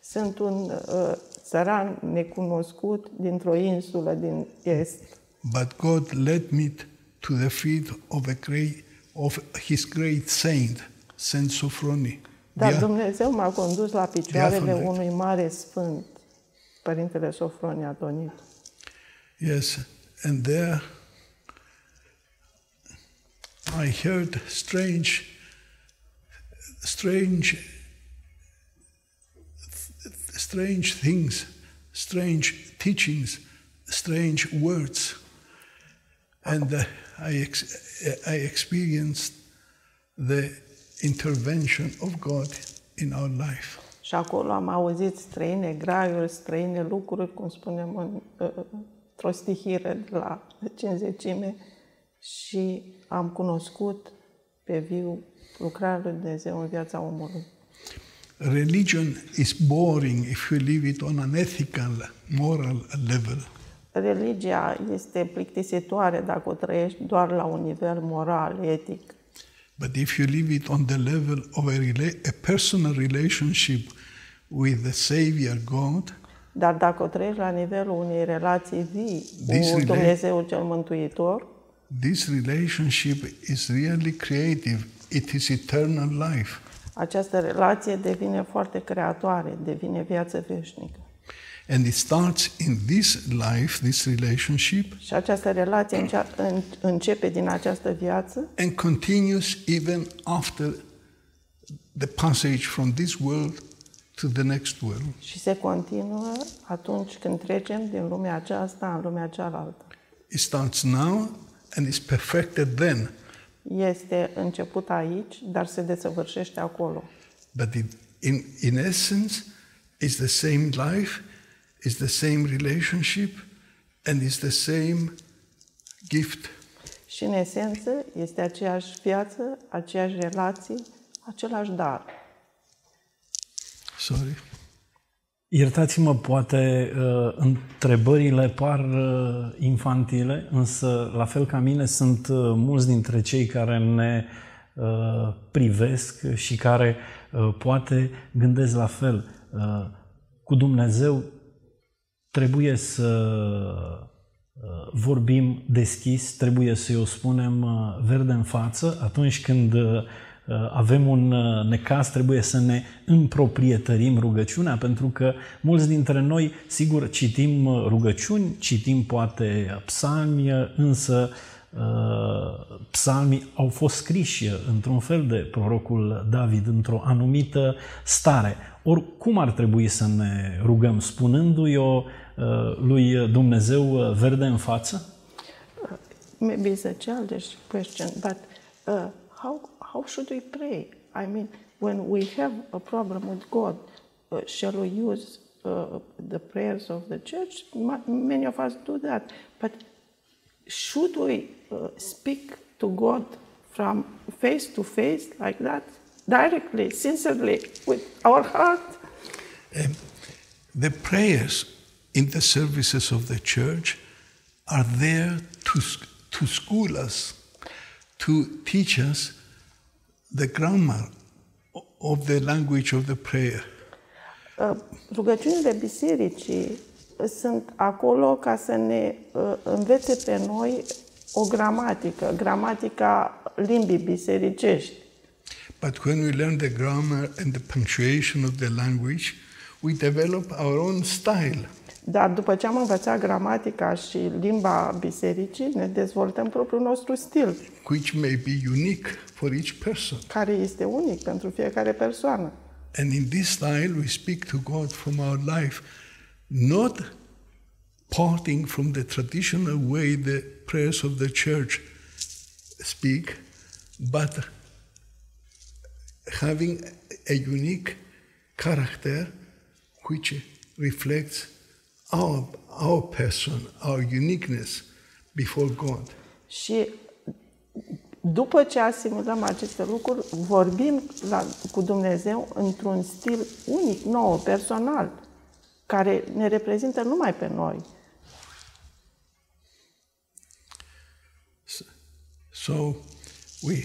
Sunt un uh, țăran necunoscut dintr-o insulă din est. But God led me to the feet of a great of his great saint, Saint Sophrony. Dar yeah. Dumnezeu m-a condus la picioarele unui mare sfânt, Părintele Sofronie Atonit. Yes, and there I heard strange, strange, strange things, strange teachings, strange words, and uh, I, ex- I experienced the intervention of God in our life. Și acolo am auzit străine graiuri, străine lucruri, cum spunem în uh, într-o stihire de la cinzecime și am cunoscut pe viu lucrarea lui Dumnezeu în viața omului. Religion is boring if you leave it on an ethical, moral level. Religia este plictisitoare dacă o trăiești doar la un nivel moral, etic. But if you leave it on the level of a, rela- a personal relationship with the Savior God, dar dacă o trăiești la nivelul unei relații vii cu Dumnezeu cel Mântuitor, this relationship is really creative. It is eternal life. Această relație devine foarte creatoare, devine viață veșnică. And it starts in this life, this relationship. Și această relație începe din această viață. And continues even after the passage from this world to the next world. Și se continuă atunci când trecem din lumea aceasta în lumea cealaltă. It starts now and is perfected then. Este început aici, dar se desăvârșește acolo. But it, in, in essence, it's the same life, it's the same relationship, and it's the same gift. Și în esență este aceeași viață, aceeași relație, același dar. Sorry. Iertați-mă, poate uh, întrebările par uh, infantile, însă, la fel ca mine, sunt uh, mulți dintre cei care ne uh, privesc și care uh, poate gândesc la fel. Uh, cu Dumnezeu trebuie să uh, vorbim deschis, trebuie să-i o spunem uh, verde în față atunci când uh, Uh, avem un uh, necaz, trebuie să ne împroprietărim rugăciunea, pentru că mulți dintre noi, sigur, citim uh, rugăciuni, citim poate psalmi, însă psalmii au fost scriși într-un fel de prorocul David, într-o anumită stare. Ori cum ar trebui să ne rugăm, spunându-i o lui Dumnezeu verde în față? Maybe it's a childish question, but uh, how how should we pray? I mean, when we have a problem with God, uh, shall we use uh, the prayers of the church? Many of us do that. But should we uh, speak to God from face to face like that, directly, sincerely, with our heart? Um, the prayers in the services of the church are there to, to school us, to teach us the grammar of the language of the prayer. Uh, rugăciunile bisericii sunt acolo ca să ne uh, învețe pe noi o gramatică, gramatica limbii bisericești. But when we learn the grammar and the punctuation of the language, we develop our own style. Dar după ce am învățat gramatica și limba bisericii, ne dezvoltăm propriul nostru stil, which may be unique for each person. care este unic pentru fiecare persoană. And in this style, we speak to God from our life, not parting from the traditional way the prayers of the church speak, but having a unique character which reflects our, our person, our uniqueness before God. Și după ce asimilăm aceste lucruri, vorbim la, cu Dumnezeu într-un stil unic, nou, personal, care ne reprezintă numai pe noi. So we,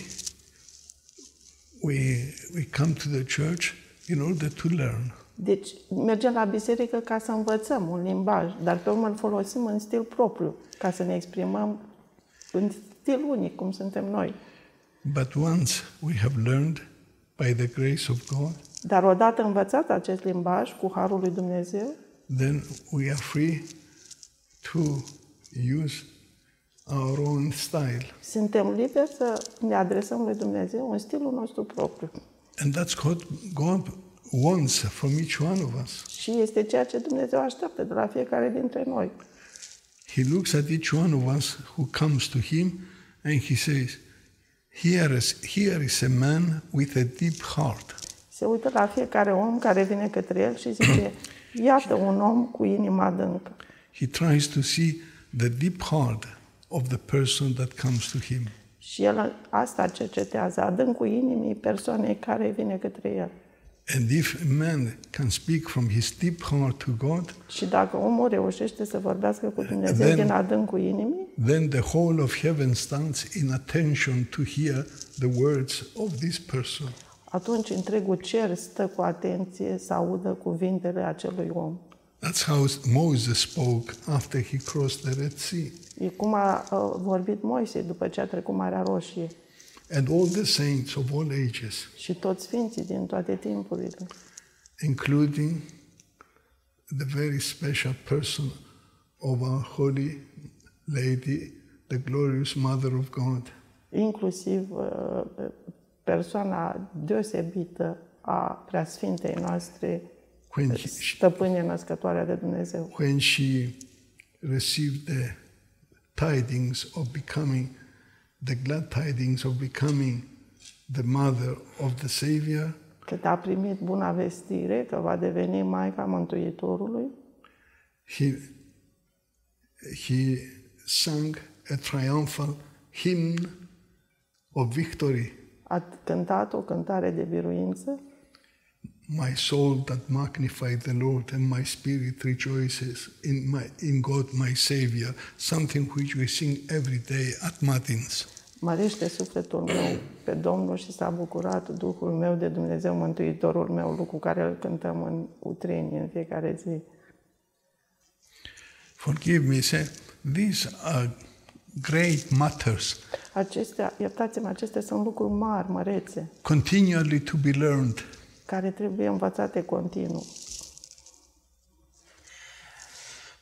we, we come to the church in order to learn. Deci mergem la biserică ca să învățăm un limbaj, dar pe urmă îl folosim în stil propriu, ca să ne exprimăm în stil unic, cum suntem noi. But once we have learned by the grace of God, Dar odată învățat acest limbaj cu Harul lui Dumnezeu, then we are free to use our own style. suntem liberi să ne adresăm lui Dumnezeu în stilul nostru propriu. And that's what God wants from each one of us. Și este ceea ce Dumnezeu așteaptă de la fiecare dintre noi. He looks at each one of us who comes to Him and He says, Here is, here is a man with a deep heart. Se uită la fiecare om care vine către el și zice, iată un om cu inima adâncă. He tries to see the deep heart of the person that comes to Him. Și el asta cercetează, adâncul inimii persoanei care vine către el. And if a man can speak from his deep heart to God, Și dacă omul reușește să vorbească cu Dumnezeu Then- din adâncul inimii, then the whole of heaven stands in attention to hear the words of this person. atunci întregul cer stă cu atenție să audă cuvintele acelui om. That's how Moses spoke after he crossed the Red Sea. E cum a uh, vorbit Moise după ce a trecut Marea Roșie And all the saints of all ages, și toți sfinții din toate timpurile, including the very special person of our Holy Lady, the glorious Mother of God. inclusiv uh, persoana deosebită a preasfintei noastre, When she, stăpâne născătoarea de Dumnezeu. when she received the tidings of becoming, the glad tidings of becoming the mother of the Savior, Cât a primit buna vestire că va deveni Maica Mântuitorului, he, he sang a triumphal hymn of victory. a cântat o cântare de biruință My soul that magnified the Lord and my spirit rejoices in, my, in God my Savior, something which we sing every day at Matins. Mărește sufletul meu pe Domnul și s-a bucurat Duhul meu de Dumnezeu Mântuitorul meu, lucru care îl cântăm în utreni în fiecare zi. Forgive me, say, these are great matters, Acestea, iertați-mă, acestea sunt lucruri mari, mărețe, continually to be learned. Care trebuie învățate continuu.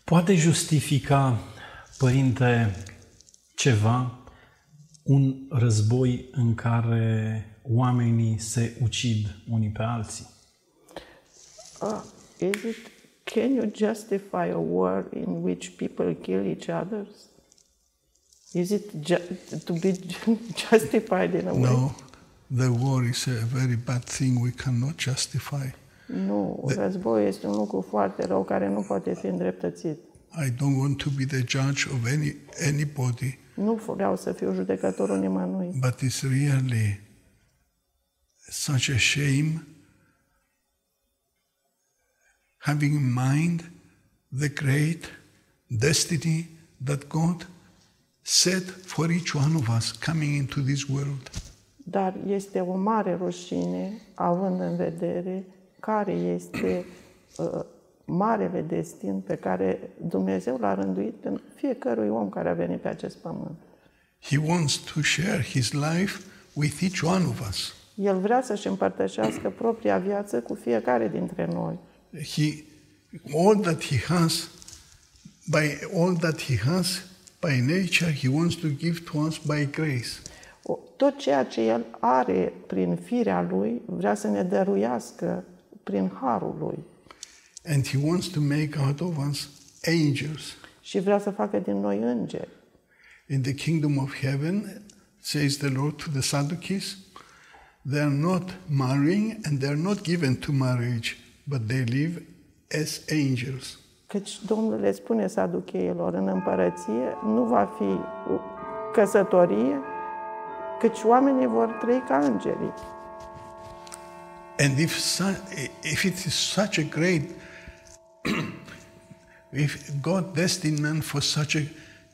Poate justifica, părinte, ceva, un război în care oamenii se ucid unii pe alții? Uh, is it, can you justify a war in which people kill each other? Is it ju- to be justified in a way? No, the war is a very bad thing we cannot justify. Nu, războiul este un lucru foarte rău care nu poate fi îndreptățit. I don't want to be the judge of any anybody, Nu vreau să fiu judecătorul nimănui, but it's really such a shame having in mind the great destiny that God set for each one of us coming into this world. Dar este o mare rușine având în vedere care este uh, marele destin pe care Dumnezeu l-a rânduit în fiecărui om care a venit pe acest pământ. He wants to share his life with each one of us. El vrea să-și împărtășească propria viață cu fiecare dintre noi. He, all that he has, by all that he has, by nature, he wants to give to us by grace. O- Tot ceea ce El are prin firea Lui, vrea să ne dăruiască prin harul Lui. And he wants to make out of us angels. Și vrea să facă din noi îngeri. In the kingdom of heaven, says the Lord to the Sadducees, they are not marrying and they are not given to marriage, but they live as angels. Căci Domnul le spune saducheilor, în împărăție nu va fi căsătorie, căci oamenii vor trăi ca îngerii. And if, su- if it is such a great, if God destined man for such a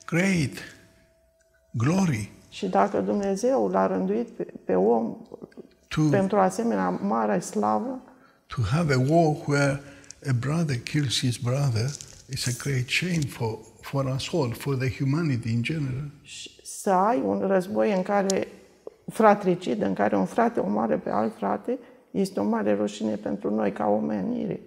great glory Și dacă Dumnezeu l-a rânduit pe, pe om to, pentru asemenea mare slavă, to have a war where a brother kills his brother is a great shame for, for us all, for the humanity in general. și să ai un război în care fratricid, în care un frate omoară pe alt frate, este o mare rușine pentru noi ca omenire.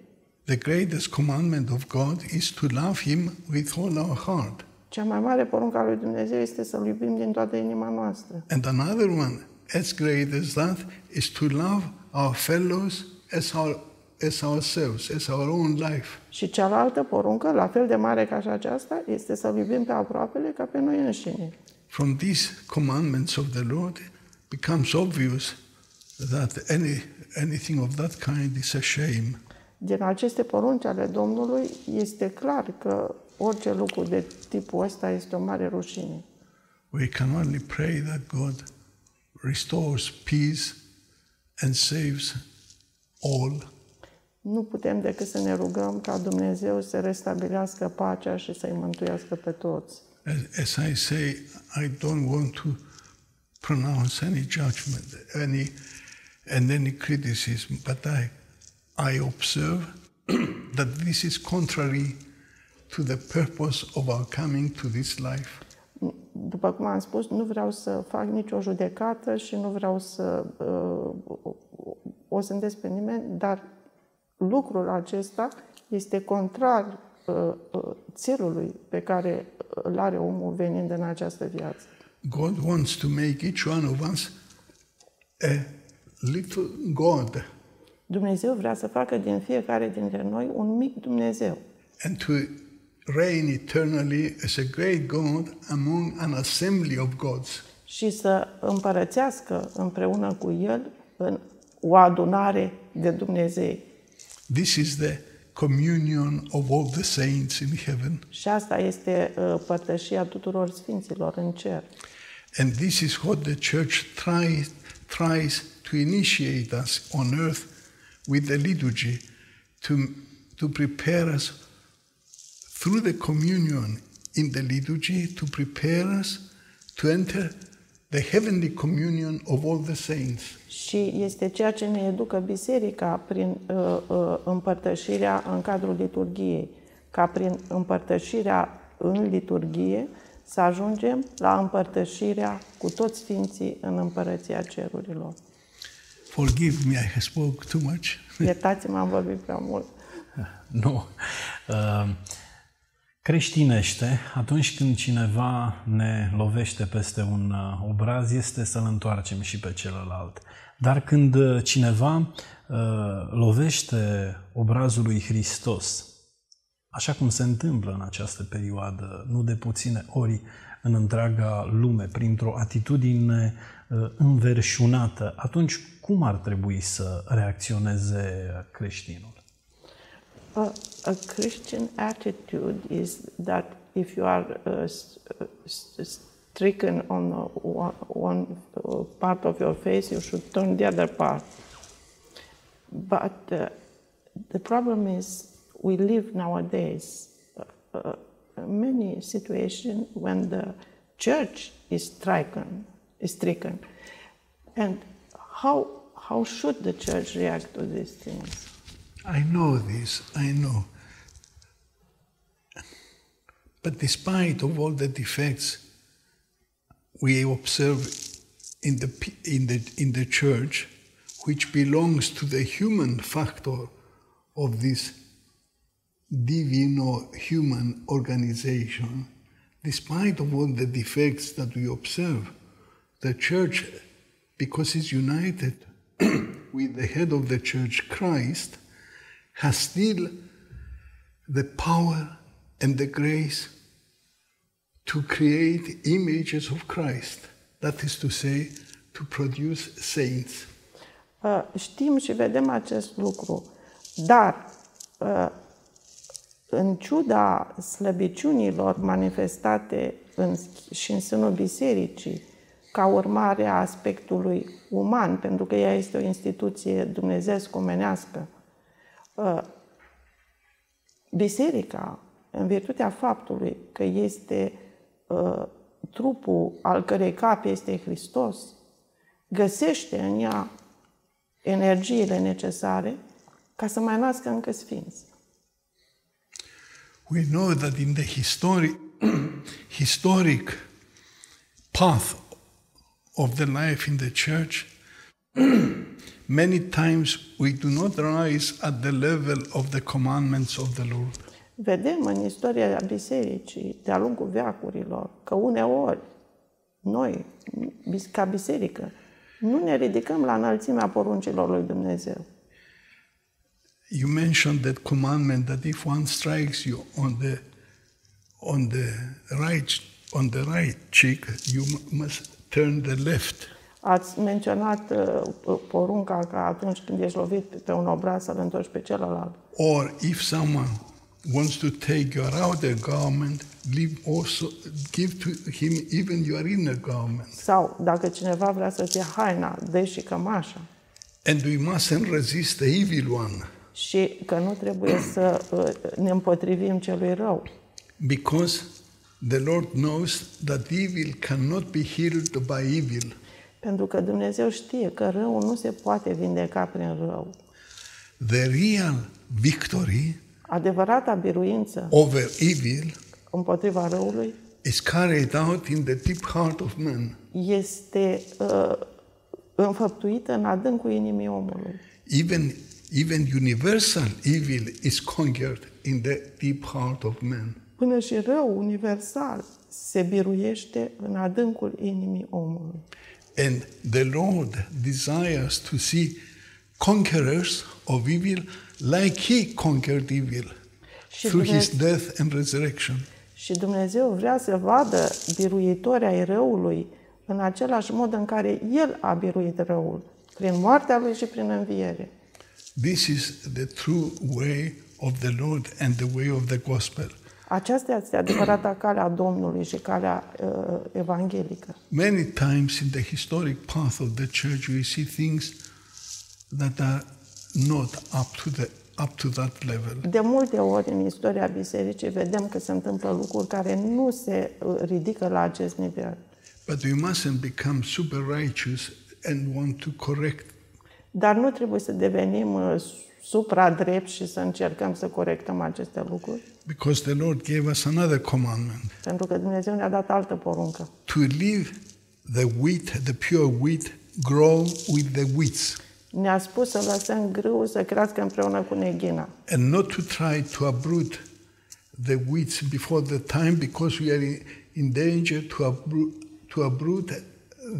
The greatest commandment of God is to love Him with all our heart. Cea mai mare poruncă a lui Dumnezeu este să-L iubim din toată inima noastră. And another one, as great as that, is to love our fellows as, our, as ourselves, as our own life. Și cealaltă poruncă, la fel de mare ca și aceasta, este să-L iubim pe aproapele ca pe noi înșine. From these commandments of the Lord, it becomes obvious that any, anything of that kind is a shame. Din aceste porunci ale Domnului, este clar că orice lucru de tipul ăsta este o mare rușine. We can only pray that God restores peace and saves all. Nu putem decât să ne rugăm ca Dumnezeu să restabilească pacea și să-i mântuiască pe toți. As, as I say, I don't want to pronounce any judgment, any and any criticism, but I, I observe that this is contrary to the purpose of our coming to this life. După cum am spus, nu vreau să fac nicio judecată și nu vreau să uh, o sândesc pe nimeni, dar lucrul acesta este contrar uh, uh, țelului pe care îl are omul venind în această viață. God wants to make each one of us a little God Dumnezeu vrea să facă din fiecare dintre noi un mic Dumnezeu and to reign eternally as a great God among an assembly of gods. și să împărățească împreună cu El în o adunare de Dumnezei. This is the communion of all the saints in heaven. Și asta este uh, părtășia tuturor sfinților în cer. And this is what the church tries, tries to initiate us on earth with the liturgy to, to prepare us through the communion in the liturgy to prepare us to enter the heavenly communion of all the saints. Și este ceea ce ne educă biserica prin uh, uh, împărtășirea în cadrul liturgiei, ca prin împărtășirea în liturgie să ajungem la împărtășirea cu toți sfinții în împărăția cerurilor. Forgive me, I spoke too much. Iertați-mă, am vorbit prea mult. Nu. Uh, Creștinește, atunci când cineva ne lovește peste un uh, obraz, este să-l întoarcem și pe celălalt. Dar când uh, cineva uh, lovește obrazul lui Hristos, așa cum se întâmplă în această perioadă, nu de puține ori în întreaga lume, printr-o atitudine uh, înverșunată, atunci cum ar trebui să reacționeze creștinul? A, a Christian attitude is that if you are uh, stricken on one, one uh, part of your face, you should turn the other part. But uh, the problem is we live nowadays uh, uh, many situations when the church is stricken, is stricken, and how how should the church react to these things? I know this, I know. But despite of all the defects we observe in the, in the, in the church, which belongs to the human factor of this divino-human organization, despite of all the defects that we observe, the church, because it's united with the head of the church, Christ, has still the power and the grace to create images of Christ. That is to say, to produce saints. Uh, Știm și vedem acest lucru, dar uh, în ciuda slăbiciunilor manifestate în, și în sânul bisericii, ca urmare a aspectului uman, pentru că ea este o instituție dumnezeesc omenească, uh, biserica, în virtutea faptului că este uh, trupul al cărei cap este Hristos, găsește în ea energiile necesare ca să mai nască încă sfinți. We know that in the historic, historic path of the life in the church, many times we do not rise at the level of the commandments of the Lord. Vedem în istoria bisericii, de-a lungul veacurilor, că uneori noi, bis- ca biserică, nu ne ridicăm la înălțimea poruncilor lui Dumnezeu. You mentioned that commandment that if one strikes you on the on the right on the right cheek, you m- must turn the left. Ați menționat uh, porunca că atunci când ești lovit pe un obraz să-l întorci pe celălalt. Or if someone wants to take your outer garment, leave also give to him even your inner garment. Sau dacă cineva vrea să-ți ia haina, dă și cămașa. And we mustn't resist the evil one Și că nu trebuie să uh, ne împotrivim celui rău. because the Lord knows that evil cannot be healed by evil. Pentru că Dumnezeu știe că răul nu se poate vindeca prin rău. The real victory Adevărata biruință over evil împotriva răului is carried out in the deep heart of man. este uh, înfăptuită în adâncul inimii omului. Even, even universal evil is conquered in the deep heart of man. Până și rău universal se biruiește în adâncul inimii omului. And the Lord desires to see conquerors of evil like He conquered evil Și through His Dumnezeu, death and resurrection. și Dumnezeu vrea să vadă biruitori ai răului în același mod în care El a biruit răul, prin moartea Lui și prin înviere. This is the true way of the Lord and the way of the gospel. Aceasta este adevărata calea Domnului și calea uh, evanghelică. Many times in the historic path of the church, we see things that are not up to, the, up to that level. De multe ori în istoria bisericii vedem că se întâmplă lucruri care nu se uh, ridică la acest nivel. But we mustn't become super righteous and want to correct. Dar nu trebuie să devenim uh, supra-drept și să încercăm să corectăm aceste lucruri, Because the Lord gave us another commandment pentru că Dumnezeu ne-a dat altă poruncă. to leave the wheat, the pure wheat, grow with the weeds Ne-a spus să lăsăm grâul să crească împreună cu neghina and not to try to uproot the weeds before the time because we are in, in danger to uproot, to uproot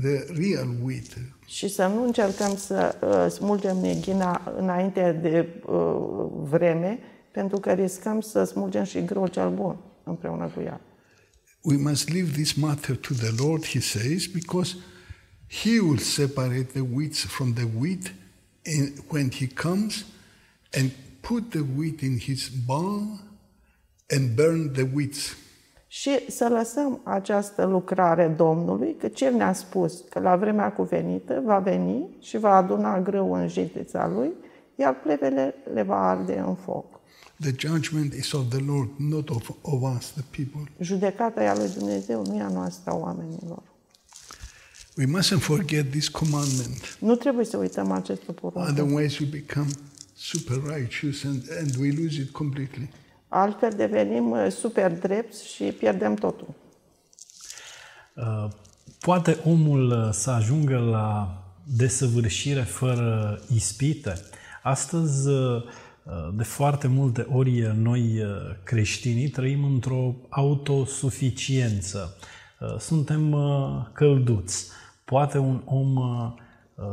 the real wheat. și să nu încercăm să uh, smulgem neghina înainte de uh, vreme, pentru că riscăm să smulgem și grâul cel bun împreună cu ea. We must leave this matter to the Lord, he says, because he will separate the weeds from the wheat in, when he comes and put the wheat in his barn and burn the weeds. Și să lăsăm această lucrare Domnului, că Ce ne-a spus că la vremea cuvenită va veni și va aduna grâu în jitița lui, iar plevele le va arde în foc. The judgment is of the Lord, not of, of us, the people. Judecata e a lui Dumnezeu, nu e a noastră a oamenilor. We mustn't forget this commandment. Nu trebuie să uităm acest poruncă. Otherwise, we become super righteous and, and we lose it completely. Altfel devenim uh, super drepți și pierdem totul. Uh, poate omul uh, să ajungă la desăvârșire fără ispite. Astăzi, de foarte multe ori, noi creștinii trăim într-o autosuficiență. Suntem călduți. Poate un om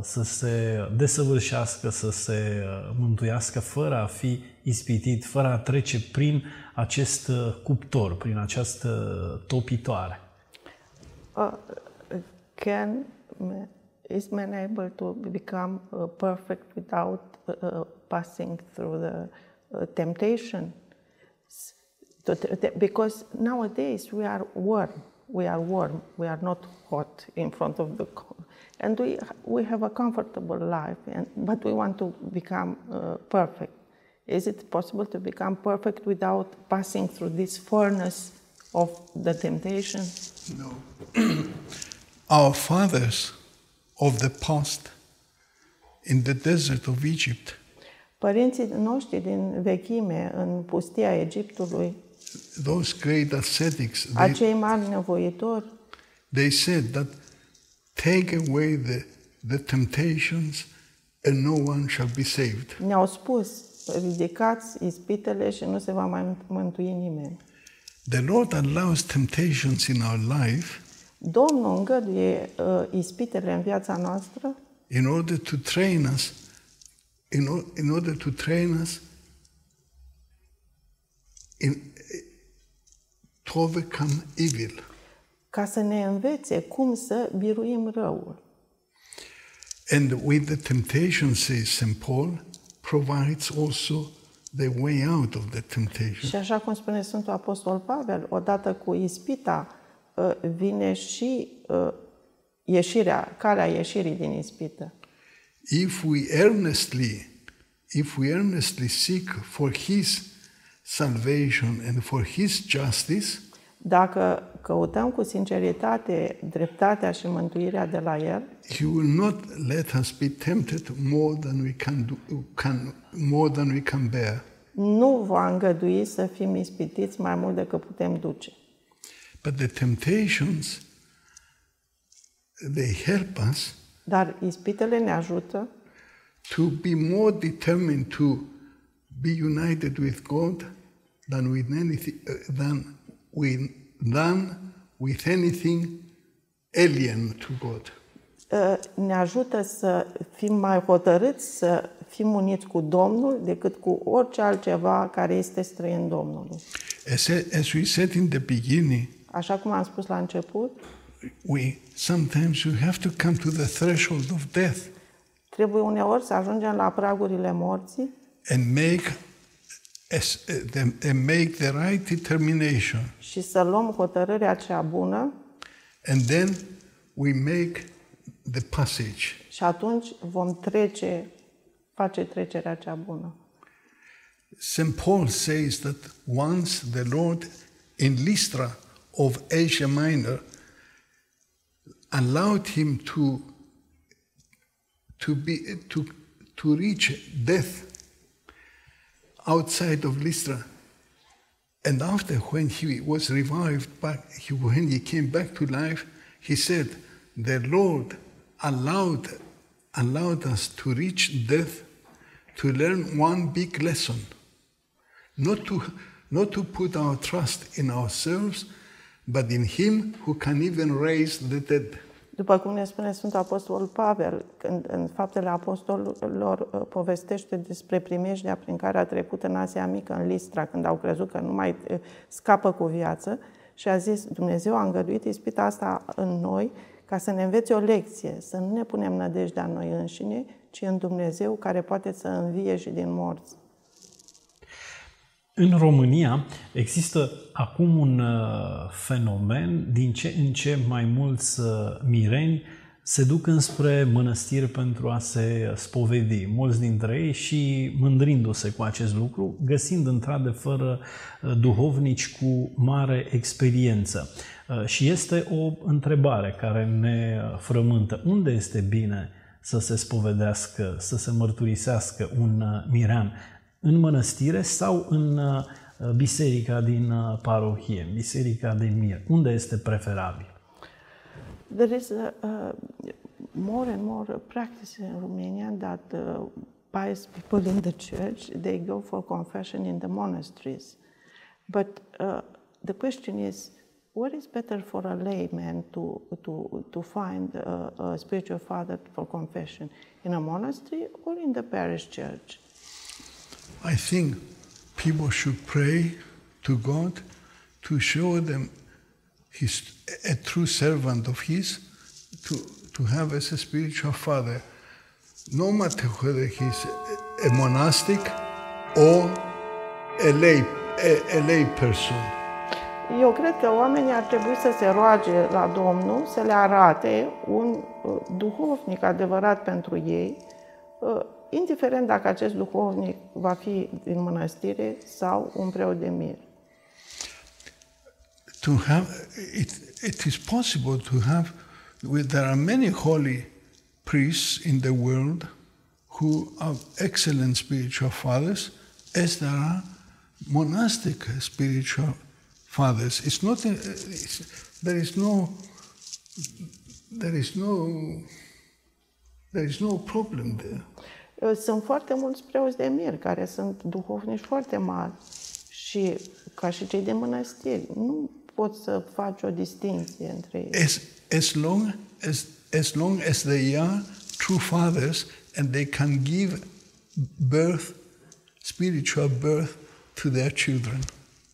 să se desăvârșească, să se mântuiască fără a fi ispitit, fără a trece prin acest cuptor, prin această topitoare. Uh, can is man able to become uh, perfect without uh, uh passing through the uh, temptation? Because nowadays we are warm, we are warm, we are not hot in front of the cold. and we we have a comfortable life, and but we want to become uh, perfect. Is it possible to become perfect without passing through this furnace of the temptation? No. Our fathers of the past in the desert of Egypt. Părinții noștri din vechime în pustia Egiptului, those great ascetics, they, acei mari nevoitori, they said that take away the, the temptations and no one shall be saved. Ne-au spus, ridicați ispitele și nu se va mai mântui nimeni. The Lord allows temptations in our life Domnul îngăduie uh, ispitele în viața noastră in order to train us in, in order to train us in, to overcome evil. Ca să ne învețe cum să biruim răul. And with the temptation, says St. Paul, provides also the way out of the temptation. Și așa cum spune Sfântul Apostol Pavel, odată cu ispita uh, vine și uh, ieșirea, calea ieșirii din ispită. If we earnestly, if we earnestly seek for His salvation and for His justice, dacă căutăm cu sinceritate dreptatea și mântuirea de la El, He will not let us be tempted more than we can, do, can more than we can bear. Nu va îngădui să fim ispitiți mai mult decât putem duce. But the temptations they help us Dar ispitele ne ajută to be more determined to be united with God than with anything uh, than with than with anything alien to God. Uh, ne ajută să fim mai hotărâți să fim uniți cu Domnul decât cu orice altceva care este străin Domnului. As, as we said in the beginning, Așa cum am spus la început, we sometimes we have to come to the threshold of death trebuie uneori să ajungem la pragurile morții and make as, uh, and make the right determination. și să luăm hotărârea cea bună And then we make the passage. și atunci vom trece, face trecerea cea bună. St. Paul says that once the Lord in Lystra of Asia Minor allowed him to, to, be, to, to reach death outside of Lystra. And after, when he was revived back, he, when he came back to life, he said, The Lord allowed, allowed us to reach death to learn one big lesson not to, not to put our trust in ourselves, but in Him who can even raise the dead. După cum ne spune Sfântul Apostol Pavel, când în faptele apostolilor uh, povestește despre primejdea prin care a trecut în Asia Mică, în Listra, când au crezut că nu mai uh, scapă cu viață, și a zis, Dumnezeu a îngăduit ispita asta în noi ca să ne învețe o lecție, să nu ne punem nădejdea în noi înșine, ci în Dumnezeu care poate să învie și din morți. În România există acum un uh, fenomen din ce în ce mai mulți uh, mireni se duc înspre mănăstiri pentru a se spovedi. Mulți dintre ei și mândrindu-se cu acest lucru, găsind într-adevăr uh, duhovnici cu mare experiență. Și este o întrebare care ne frământă. Unde este bine să se spovedească, să se mărturisească un mirean? În mănăstire sau în uh, biserica din uh, parohie, biserica mir? Unde este preferabil? There is a, uh, more and more practice in Romania that uh, pious people in the church they go for confession in the monasteries. But uh, the question is, what is better for a layman to to to find a, a spiritual father for confession in a monastery or in the parish church? I think people should pray to God to show them He's a true servant of His, to, to have as a spiritual father, no matter whether he's a, a monastic or a lay, a, a lay person. Eu cred că oamenii ar trebui să se roage la Domnul să le arate un uh, duhovnic adevărat pentru ei, uh, indiferent dacă acest duhovnic va fi din mănăstire sau un preot de mir. To have it, it is possible to have. There are many holy priests in the world who are excellent spiritual fathers, as there are monastic spiritual fathers. It's not. A, it's, there is no. There is no. There is no problem there. Uh, Sunt foarte mulți preoți de mir care sunt duhovnici foarte mari și ca și cei de mănăstiri. Nu poți să faci o distinție între ei. As as long as as long as they are true fathers and they can give birth, spiritual birth to their children.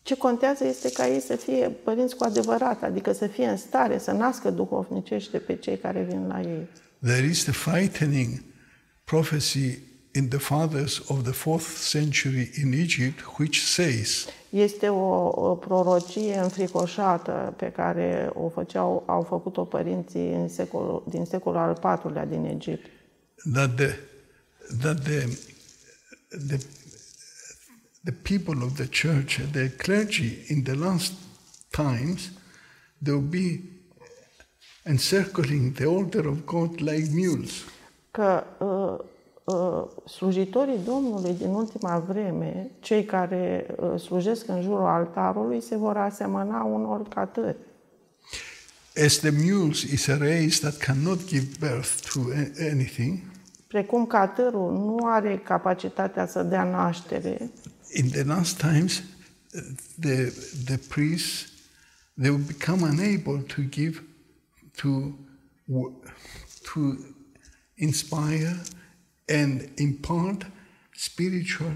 Ce contează este ca ei să fie părinți cu adevărat, adică să fie în stare să nască duhovnicește pe cei care vin la ei. There is the frightening prophecy in the fathers of the fourth century in Egypt, which says, Este o, o prorocie înfricoșată pe care o făceau, au făcut-o părinții în secolul, din secolul al IV-lea din Egipt. that the that the the the people of the church, the clergy in the last times, they will be encircling the altar of God like mules. Că uh, uh, slujitorii Domnului din ultima vreme, cei care uh, slujesc în jurul altarului, se vor asemăna unor catări. As the mules is a race that cannot give birth to a- anything, Precum catărul nu are capacitatea să dea naștere, in the last times, uh, the the priests they will become unable to give to wo- to inspire and impart spiritual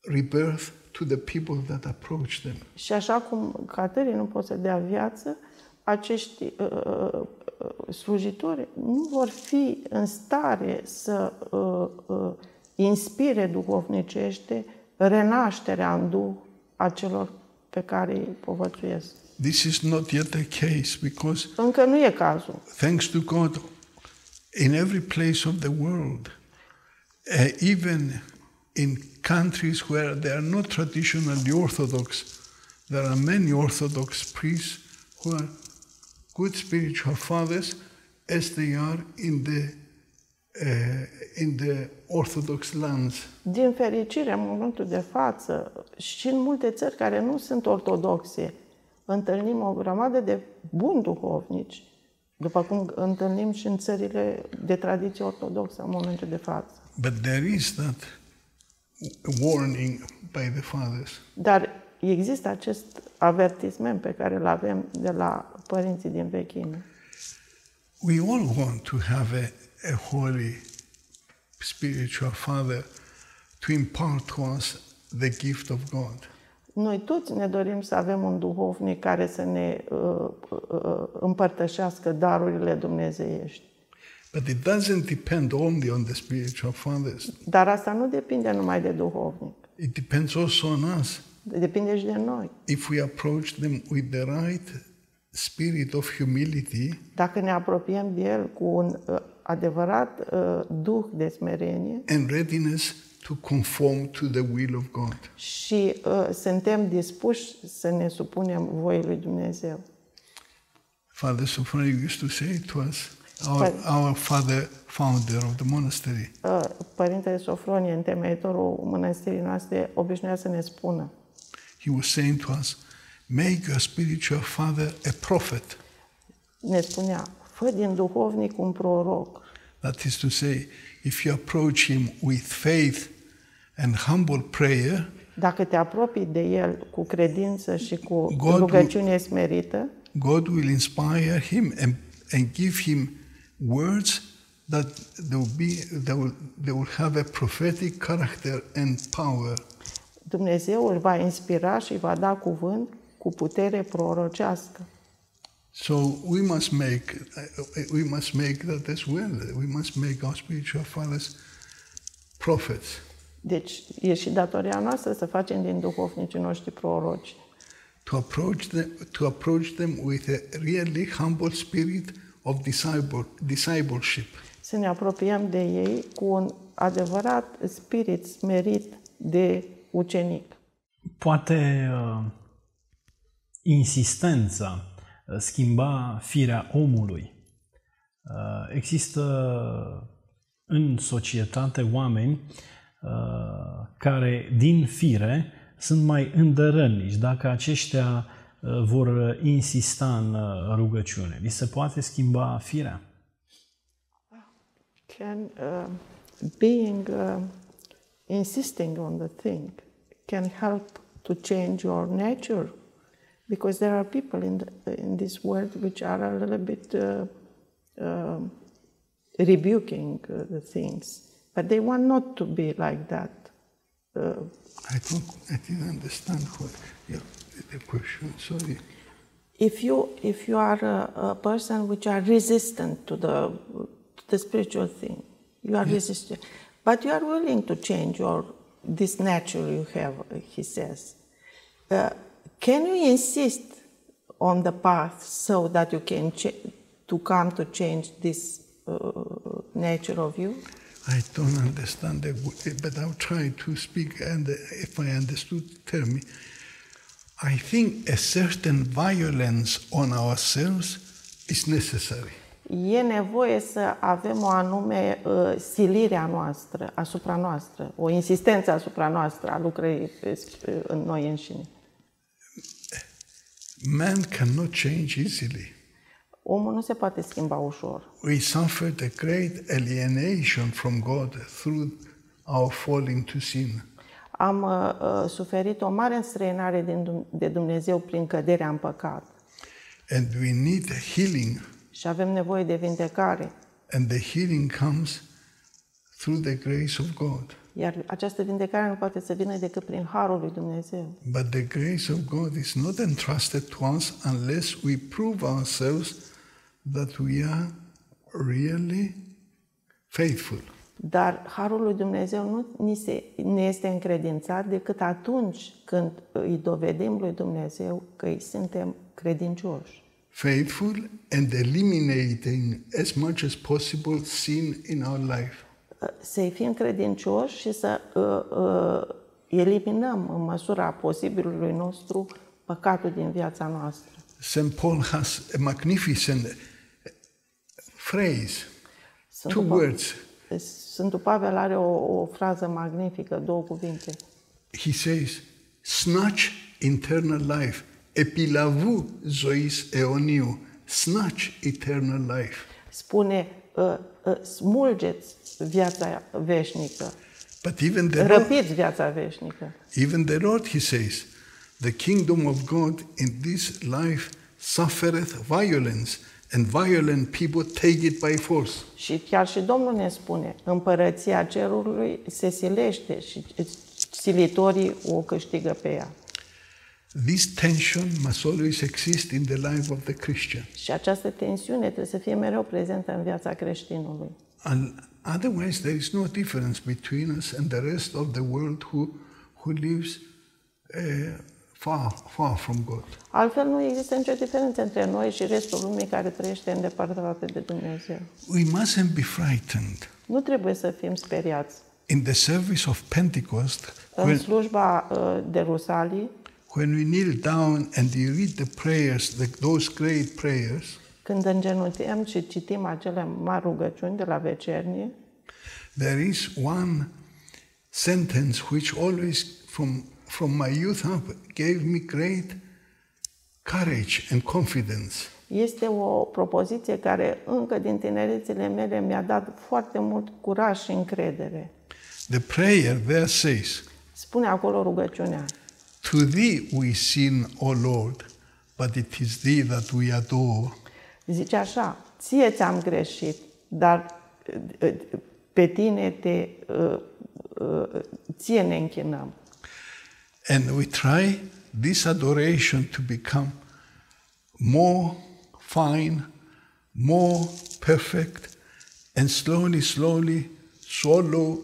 rebirth to the people that approach them. Și așa cum catării nu pot să dea viață, acești uh, uh, uh, slujitori nu vor fi în stare să uh, uh, inspire duhovnicește renașterea în duh a celor pe care îi povățuiesc. This is not yet the case because, Încă nu e cazul. thanks to God, in every place of the world, uh, even in countries where they are not traditionally Orthodox, there are many Orthodox priests who are good spiritual fathers as they are in the uh, in the Orthodox lands. Din fericire, în momentul de față, și în multe țări care nu sunt ortodoxe, întâlnim o grămadă de buni duhovnici, după cum întâlnim și în țările de tradiție ortodoxă în momentul de față. But there is that warning by the fathers. Dar există acest avertisment pe care îl avem de la părinții din vechime. We all want to have a, a holy spiritual father to impart to us the gift of God. Noi toți ne dorim să avem un duhovnic care să ne uh, uh, împărtășească darurile dumnezeiești. But it doesn't depend only on the spiritual fathers. Dar asta nu depinde numai de duhovnic. It depends also on us. Depinde și de noi. If we approach them with the right spirit of humility, Dacă ne apropiem de El cu un uh, adevărat uh, duh de smerenie and readiness to conform to the will of God. și uh, suntem dispuși să ne supunem voii lui Dumnezeu. Father Sophronia used to say to us, our, our father founder of the monastery, Uh, Părintele Sofronie, întemeitorul mănăstirii noastre, obișnuia să ne spună he was saying to us, make your spiritual father a prophet. Ne spunea, fă din duhovnic un proroc. That is to say, if you approach him with faith and humble prayer, Dacă te apropii de el cu credință și cu God rugăciune smerită, God will inspire him and, and give him words that they will be they will, they will have a prophetic character and power. Dumnezeu îl va inspira și îi va da cuvânt cu putere prorocească. So we must make uh, we must make that as well. We must make our spiritual fathers prophets. Deci e și datoria noastră să facem din duhovnicii noștri proroci. To approach them to approach them with a really humble spirit of disciple, discipleship. Să ne apropiem de ei cu un adevărat spirit smerit de ucenic. Poate uh, insistența uh, schimba firea omului. Uh, există în societate oameni uh, care din fire sunt mai îndărănici. Dacă aceștia uh, vor insista în uh, rugăciune, li se poate schimba firea? Can uh, being uh, insisting on the thing can help to change your nature because there are people in the, in this world which are a little bit uh, uh, rebuking uh, the things, but they want not to be like that. Uh, I don't I didn't understand what yeah, the question. Sorry. if you if you are a, a person which are resistant to the to the spiritual thing, you are resistant, but you are willing to change your this nature you have. He says, uh, can you insist on the path so that you can ch- to come to change this uh, nature of you? I don't understand the w- but I'll try to speak and if I understood tell me. I think a certain violence on ourselves is necessary. E nevoie să avem o anume uh, silire a noastră, asupra noastră, o insistență asupra noastră a lucrării pe- în noi înșine. Man cannot change easily. Omul nu se poate schimba ușor. We suffered a great alienation from God through our falling to sin. Am uh, uh, suferit o mare înstrăinare din, Dum- de Dumnezeu prin căderea în păcat And we need healing, și avem nevoie de vindecare. and the healing comes through the grace of God. Iar această vindecare nu poate să vină decât prin harul lui Dumnezeu. But the grace of God is not entrusted to us unless we prove ourselves that we are really faithful. Dar harul lui Dumnezeu nu ni se, ne este încredințat decât atunci când îi dovedim lui Dumnezeu că îi suntem credincioși. Faithful and eliminating as much as possible sin in our life. Să-i fim credincioși și să uh, uh, eliminăm în măsura posibilului nostru păcatul din viața noastră. St. Paul has a magnificent phrase, two Sfântul, Pa- words. Sfântul Pavel are o, o frază magnifică, două cuvinte. He says, snatch eternal life, epilavou zois eoniu, snatch eternal life. Spune, uh, uh, smulgeți viața veșnică, But even the Lord, răpiți viața veșnică. even the Lord, he says, the kingdom of God in this life suffereth violence, and violent people take it by force. Și chiar și Domnul ne spune, împărăția cerului se silește și silitorii o câștigă pe ea. This tension must always exist in the life of the Christian. Și această tensiune trebuie să fie mereu prezentă în viața creștinului. And otherwise, there is no difference between us and the rest of the world who, who lives uh, far, far from God. Altfel nu există nicio diferență între noi și restul lumii care trăiește îndepărtată de Dumnezeu. We mustn't be frightened. Nu trebuie să fim speriați. In the service of Pentecost, În when, slujba uh, de Rusalii, when we kneel down and you read the prayers, the, those great prayers, când îngenunchiem și citim acele mari rugăciuni de la vecernie, there is one sentence which always, from, from my youth up gave me great courage and confidence. Este o propoziție care încă din tinerețile mele mi-a dat foarte mult curaj și încredere. The prayer there says, Spune acolo rugăciunea. To thee we sin, O Lord, but it is thee that we adore. Zice așa, ție ți-am greșit, dar uh, pe tine te, uh, uh, ție ne închinăm. And we try this adoration to become more fine, more perfect, and slowly, slowly swallow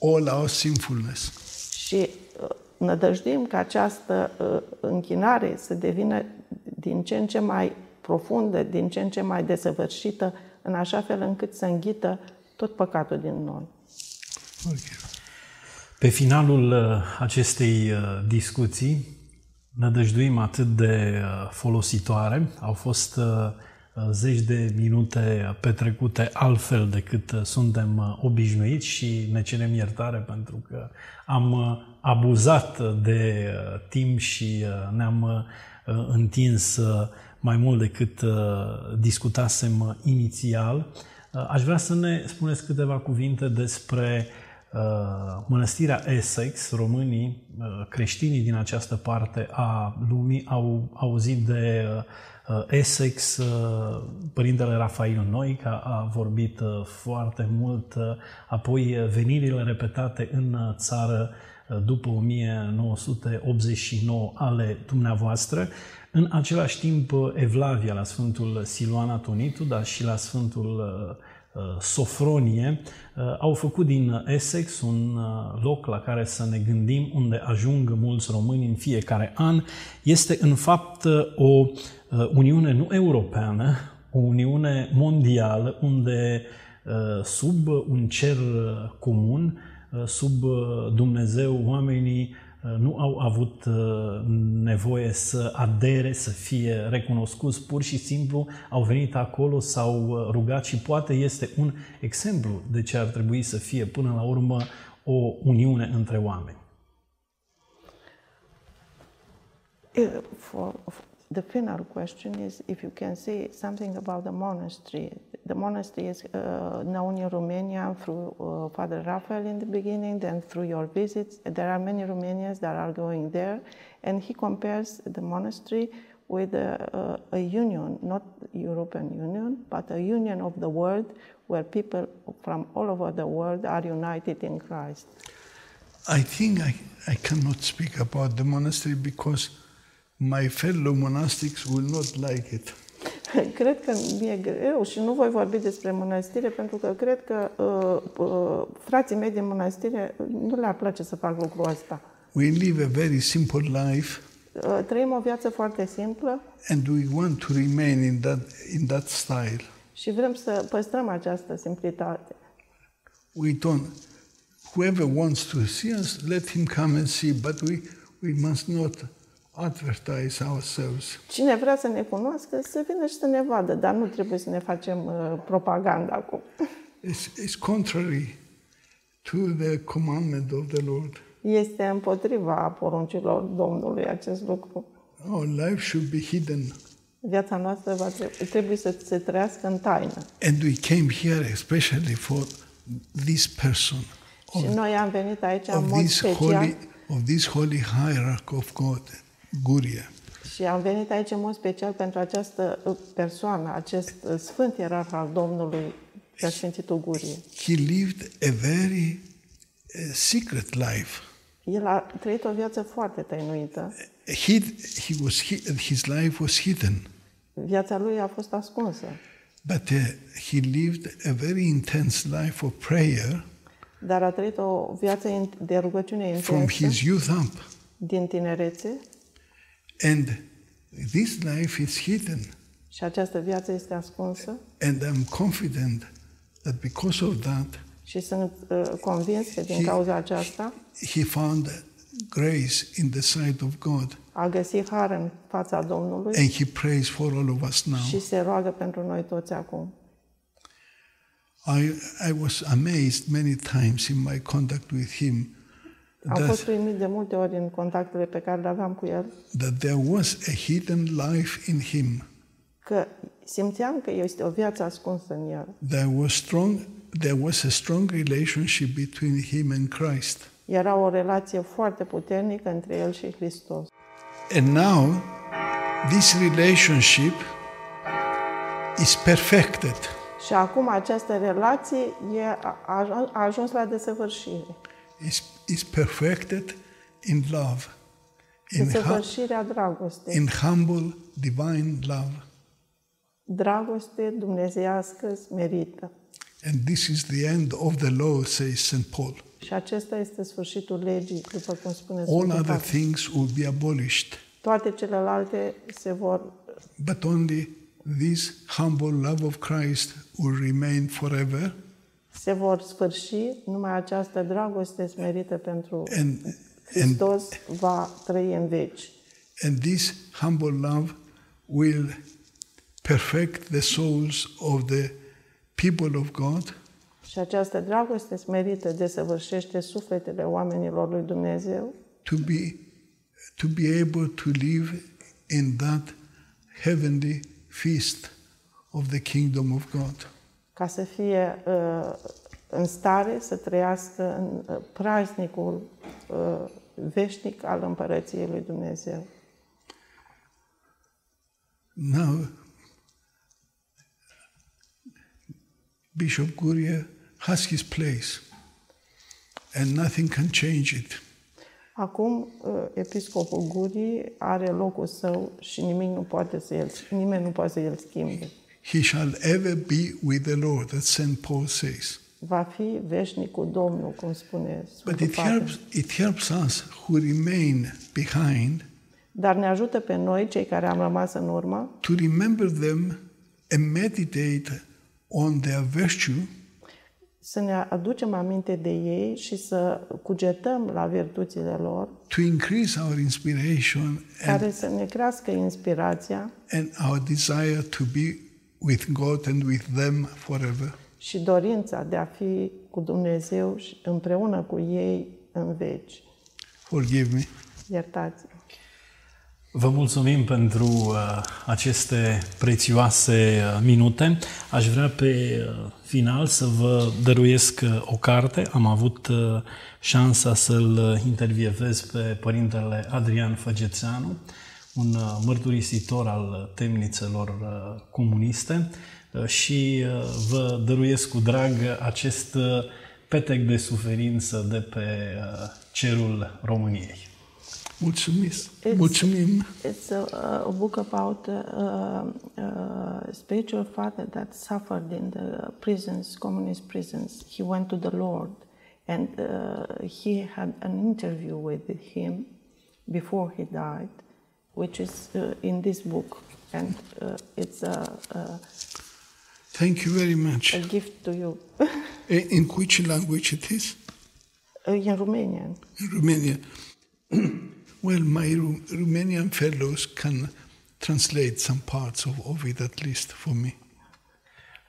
all our sinfulness. Și uh, nădăjduim ca această uh, închinare să devină din ce în ce mai profundă, din ce în ce mai desăvârșită, în așa fel încât să înghită tot păcatul din noi. Forgive. Pe finalul uh, acestei uh, discuții, nădăjduim atât de uh, folositoare. Au fost uh, uh, zeci de minute petrecute altfel decât uh, suntem uh, obișnuiți și ne cerem iertare pentru că am uh, abuzat de uh, timp și uh, ne-am uh, întins uh, mai mult decât uh, discutasem uh, inițial. Uh, Aș vrea să ne spuneți câteva cuvinte despre uh, mănăstirea Essex. Românii, uh, creștinii din această parte a lumii au auzit de uh, uh, Essex. Uh, Părintele Rafael Noica a vorbit uh, foarte mult, uh, apoi uh, venirile repetate în uh, țară uh, după 1989 ale dumneavoastră. În același timp, uh, Evlavia la Sfântul Siluan Atonitu, dar și la Sfântul uh, uh, Sofronie, uh, au făcut din Essex un uh, loc la care să ne gândim unde ajung mulți români în fiecare an. Este în fapt uh, o uh, uniune nu europeană, o uniune mondială unde uh, sub un cer uh, comun, uh, sub uh, Dumnezeu, oamenii uh, nu au avut uh, nevoie să adere, să fie recunoscuți, pur și simplu au venit acolo, s-au uh, rugat și poate este un exemplu de ce ar trebui să fie până la urmă o uniune între oameni. Uh, the final question is if you can say something about the monastery. The monastery is uh, known in Romania through uh, Father Raphael in the beginning, then through your visits. There are many Romanians that are going there, and he compares the monastery with a, a, a union, not European Union, but a union of the world where people from all over the world are united in Christ. I think I, I cannot speak about the monastery because my fellow monastics will not like it. Cred că mi-e greu și nu voi vorbi despre mănăstire pentru că cred că uh, uh, frații mei din mănăstire nu le-ar place să fac lucrul ăsta. We live a very simple life Uh, trăim o viață foarte simplă and we want to remain in that, in that style. și vrem să păstrăm această simplitate. We don't, whoever wants to see us, let him come and see, but we, we must not advertise ourselves. Cine vrea să ne cunoască, să vină și să ne vadă, dar nu trebuie să ne facem uh, propaganda acum. It's, it's contrary to the commandment of the Lord. Este împotriva poruncilor Domnului acest lucru. Our life should be hidden. Viața noastră va trebui, trebuie să se trăiască în taină. And we came here especially for this person, Și noi am venit aici în of mod this special holy, of this holy hierarch of God, Guria. Și am venit aici în mod special pentru această uh, persoană, acest uh, sfânt ierarh al Domnului, Preasfințitul Gurie. He lived a very uh, secret life. El a trăit o viață foarte tăinuită. Hid, he was, hi- his life was hidden, Viața lui a fost ascunsă. but uh, he lived a very intense life of prayer Dar a trăit o viață in- de rugăciune from intensă his youth up. din tinerețe And this life is hidden. și această viață este ascunsă And I'm confident that because of that, și sunt uh, convins că din cauza aceasta he found grace in the sight of God. a găsit har în fața Domnului And he prays for all of us now. și se roagă pentru noi toți acum. I, I was amazed many times in my contact with him Am that, fost uimit de multe ori în contactele pe care le aveam cu el, that there was a hidden life in him. că simțeam că este o viață ascunsă în el. There was strong there was a strong relationship between him and Christ. Era o relație foarte puternică între el și Hristos. And now this relationship is perfected. Și acum această relație e, a, a ajuns la desăvârșire. Is, is perfected in love. In, hu- Desăvârșirea dragostei. in humble divine love. Dragoste dumnezeiască smerită. And this is the end of the law, says St. Paul. Și acesta este sfârșitul legii, după cum spune All Sfântul other Pavel. things will be abolished, Toate celelalte se vor, but only this humble love of Christ will remain forever. Se vor sfârși, numai această dragoste smerită pentru And, and, Hristos va trăi în veci. and this humble love will perfect the souls of the people of God Și această dragoste smerită desăvârșește sufletele oamenilor lui Dumnezeu to be, to be able to live in that heavenly feast of the kingdom of God. Ca să fie uh, în stare să trăiască în uh, praznicul uh, veșnic al împărăției lui Dumnezeu. Now, Bishop Guria has his place, and nothing can change it. Acum, uh, episcopul Gurii are locul său și nimic nu poate să el, nimeni nu poate să el schimbe. He shall ever be with the Lord, that St. Paul says. Va fi veșnic cu Domnul, cum spune But Sfântul it Pavel. helps, it helps us who remain behind Dar ne ajută pe noi, cei care am rămas în urmă, to remember them and meditate on their virtue să ne aducem aminte de ei și să cugetăm la virtuțile lor, to increase our inspiration and, care să ne crească inspirația and our desire to be with God and with them forever. și dorința de a fi cu Dumnezeu și împreună cu ei în veci. Forgive me. Iertați. Vă mulțumim pentru uh, aceste prețioase uh, minute. Aș vrea pe uh, final să vă dăruiesc uh, o carte. Am avut uh, șansa să-l uh, intervievez pe părintele Adrian Făgețeanu, un uh, mărturisitor al temnițelor uh, comuniste uh, și uh, vă dăruiesc cu drag acest uh, petec de suferință de pe uh, cerul României. Mulțumim. It's- Mulțumim. It's a, a book about a, a, a spiritual father that suffered in the prisons, communist prisons. He went to the Lord and uh, he had an interview with him before he died, which is uh, in this book. And uh, it's a, a, Thank you very much. a gift to you. Eh, In which language it is? in Romanian. In Romania. well, my Ru- Romanian fellows can translate some parts of, of it at least for me.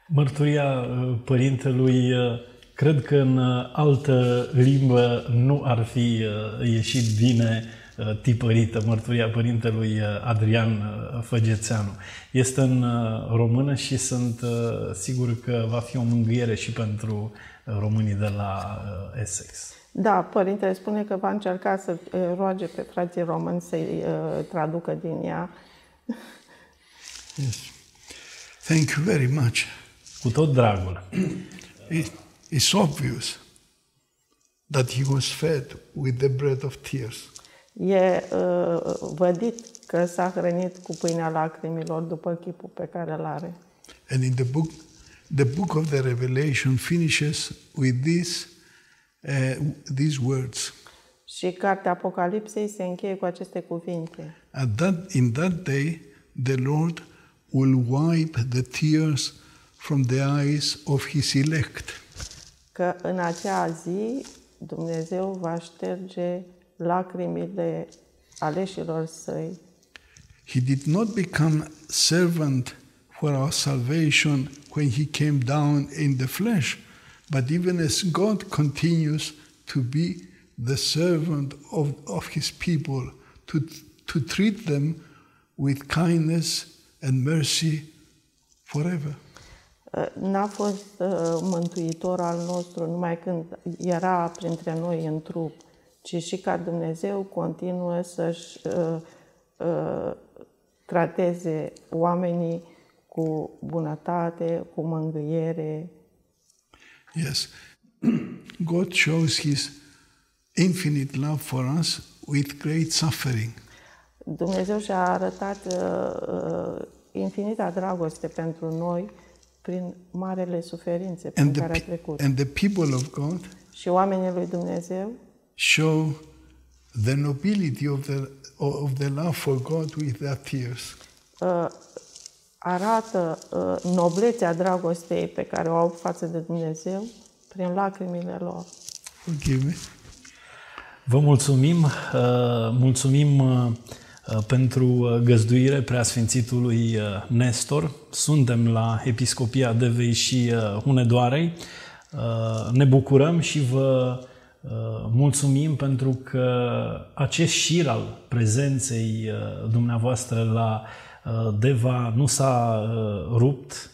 Mărturia uh, părintelui, uh, cred că în uh, altă limbă nu ar fi uh, ieșit bine uh, tipărită mărturia părintelui uh, Adrian uh, Făgețeanu. Este în uh, română și sunt uh, sigur că va fi o mângâiere și pentru uh, românii de la uh, Essex. Da, părintele spune că va încerca să uh, roage pe frații români să-i uh, traducă din ea. Yes. Thank you very much. Cu tot dragul. It, it's obvious that he was fed with the bread of tears. E uh, vădit că s-a hrănit cu pâinea lacrimilor după chipul pe care îl are. And in the book, the book of the Revelation finishes with this, uh, these words. Și cartea Apocalipsei se încheie cu aceste cuvinte. At that, in that day, the Lord will wipe the tears from the eyes of his elect Că în acea zi Dumnezeu va șterge lacrimile aleșilor săi. He did not become servant for our salvation when he came down in the flesh, but even as God continues to be the servant of, of his people, to, to treat them with kindness and mercy forever. Uh, N-a fost uh, mântuitor al nostru numai când era printre noi în trup, ci și ca Dumnezeu continuă să-și uh, uh, trateze oamenii cu bunătate, cu mângâiere. Yes. God shows his infinite love for us with great suffering. Dumnezeu și-a arătat uh, uh, infinita dragoste pentru noi prin marele suferințe prin And the, care a pe- trecut. and the people of God Și oamenii lui Dumnezeu show the nobility of the, of the love for God with their tears. uh, arată uh, noblețea dragostei pe care o au față de Dumnezeu prin lacrimile lor. Forgive me. Vă mulțumim, uh, mulțumim uh, uh, pentru uh, găzduire preasfințitului uh, Nestor. Suntem la Episcopia Devei și uh, Hunedoarei. Uh, Ne bucurăm și vă uh, mulțumim pentru că acest șir al prezenței uh, dumneavoastră la uh, Deva nu s-a uh, rupt,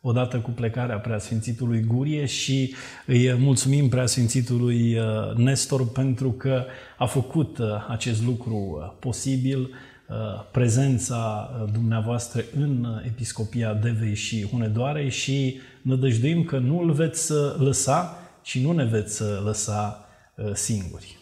odată cu plecarea preasfințitului Gurie și îi mulțumim preasfințitului uh, Nestor pentru că a făcut uh, acest lucru uh, posibil, uh, prezența uh, dumneavoastră în Episcopia Devei și Hunedoarei și nădăjduim că nu îl veți uh, lăsa și nu ne veți uh, lăsa uh, singuri.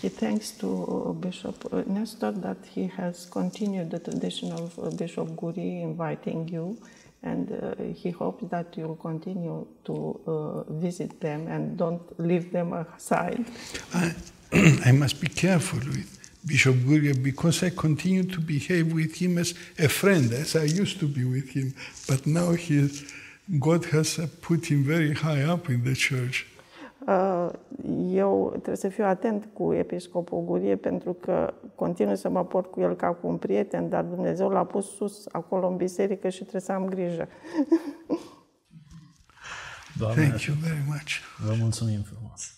He thanks to uh, Bishop Nestor that he has continued the tradition of uh, Bishop Guri inviting you, and uh, he hopes that you'll continue to uh, visit them and don't leave them aside. I, I must be careful with Bishop Guria because I continue to behave with him as a friend, as I used to be with him. But now he, God has uh, put him very high up in the church. Uh, Eu trebuie să fiu atent cu episcopul Gurie pentru că continui să mă port cu el ca cu un prieten, dar Dumnezeu l-a pus sus acolo în biserică și trebuie să am grijă. Doamne, Thank you very much. vă mulțumim frumos!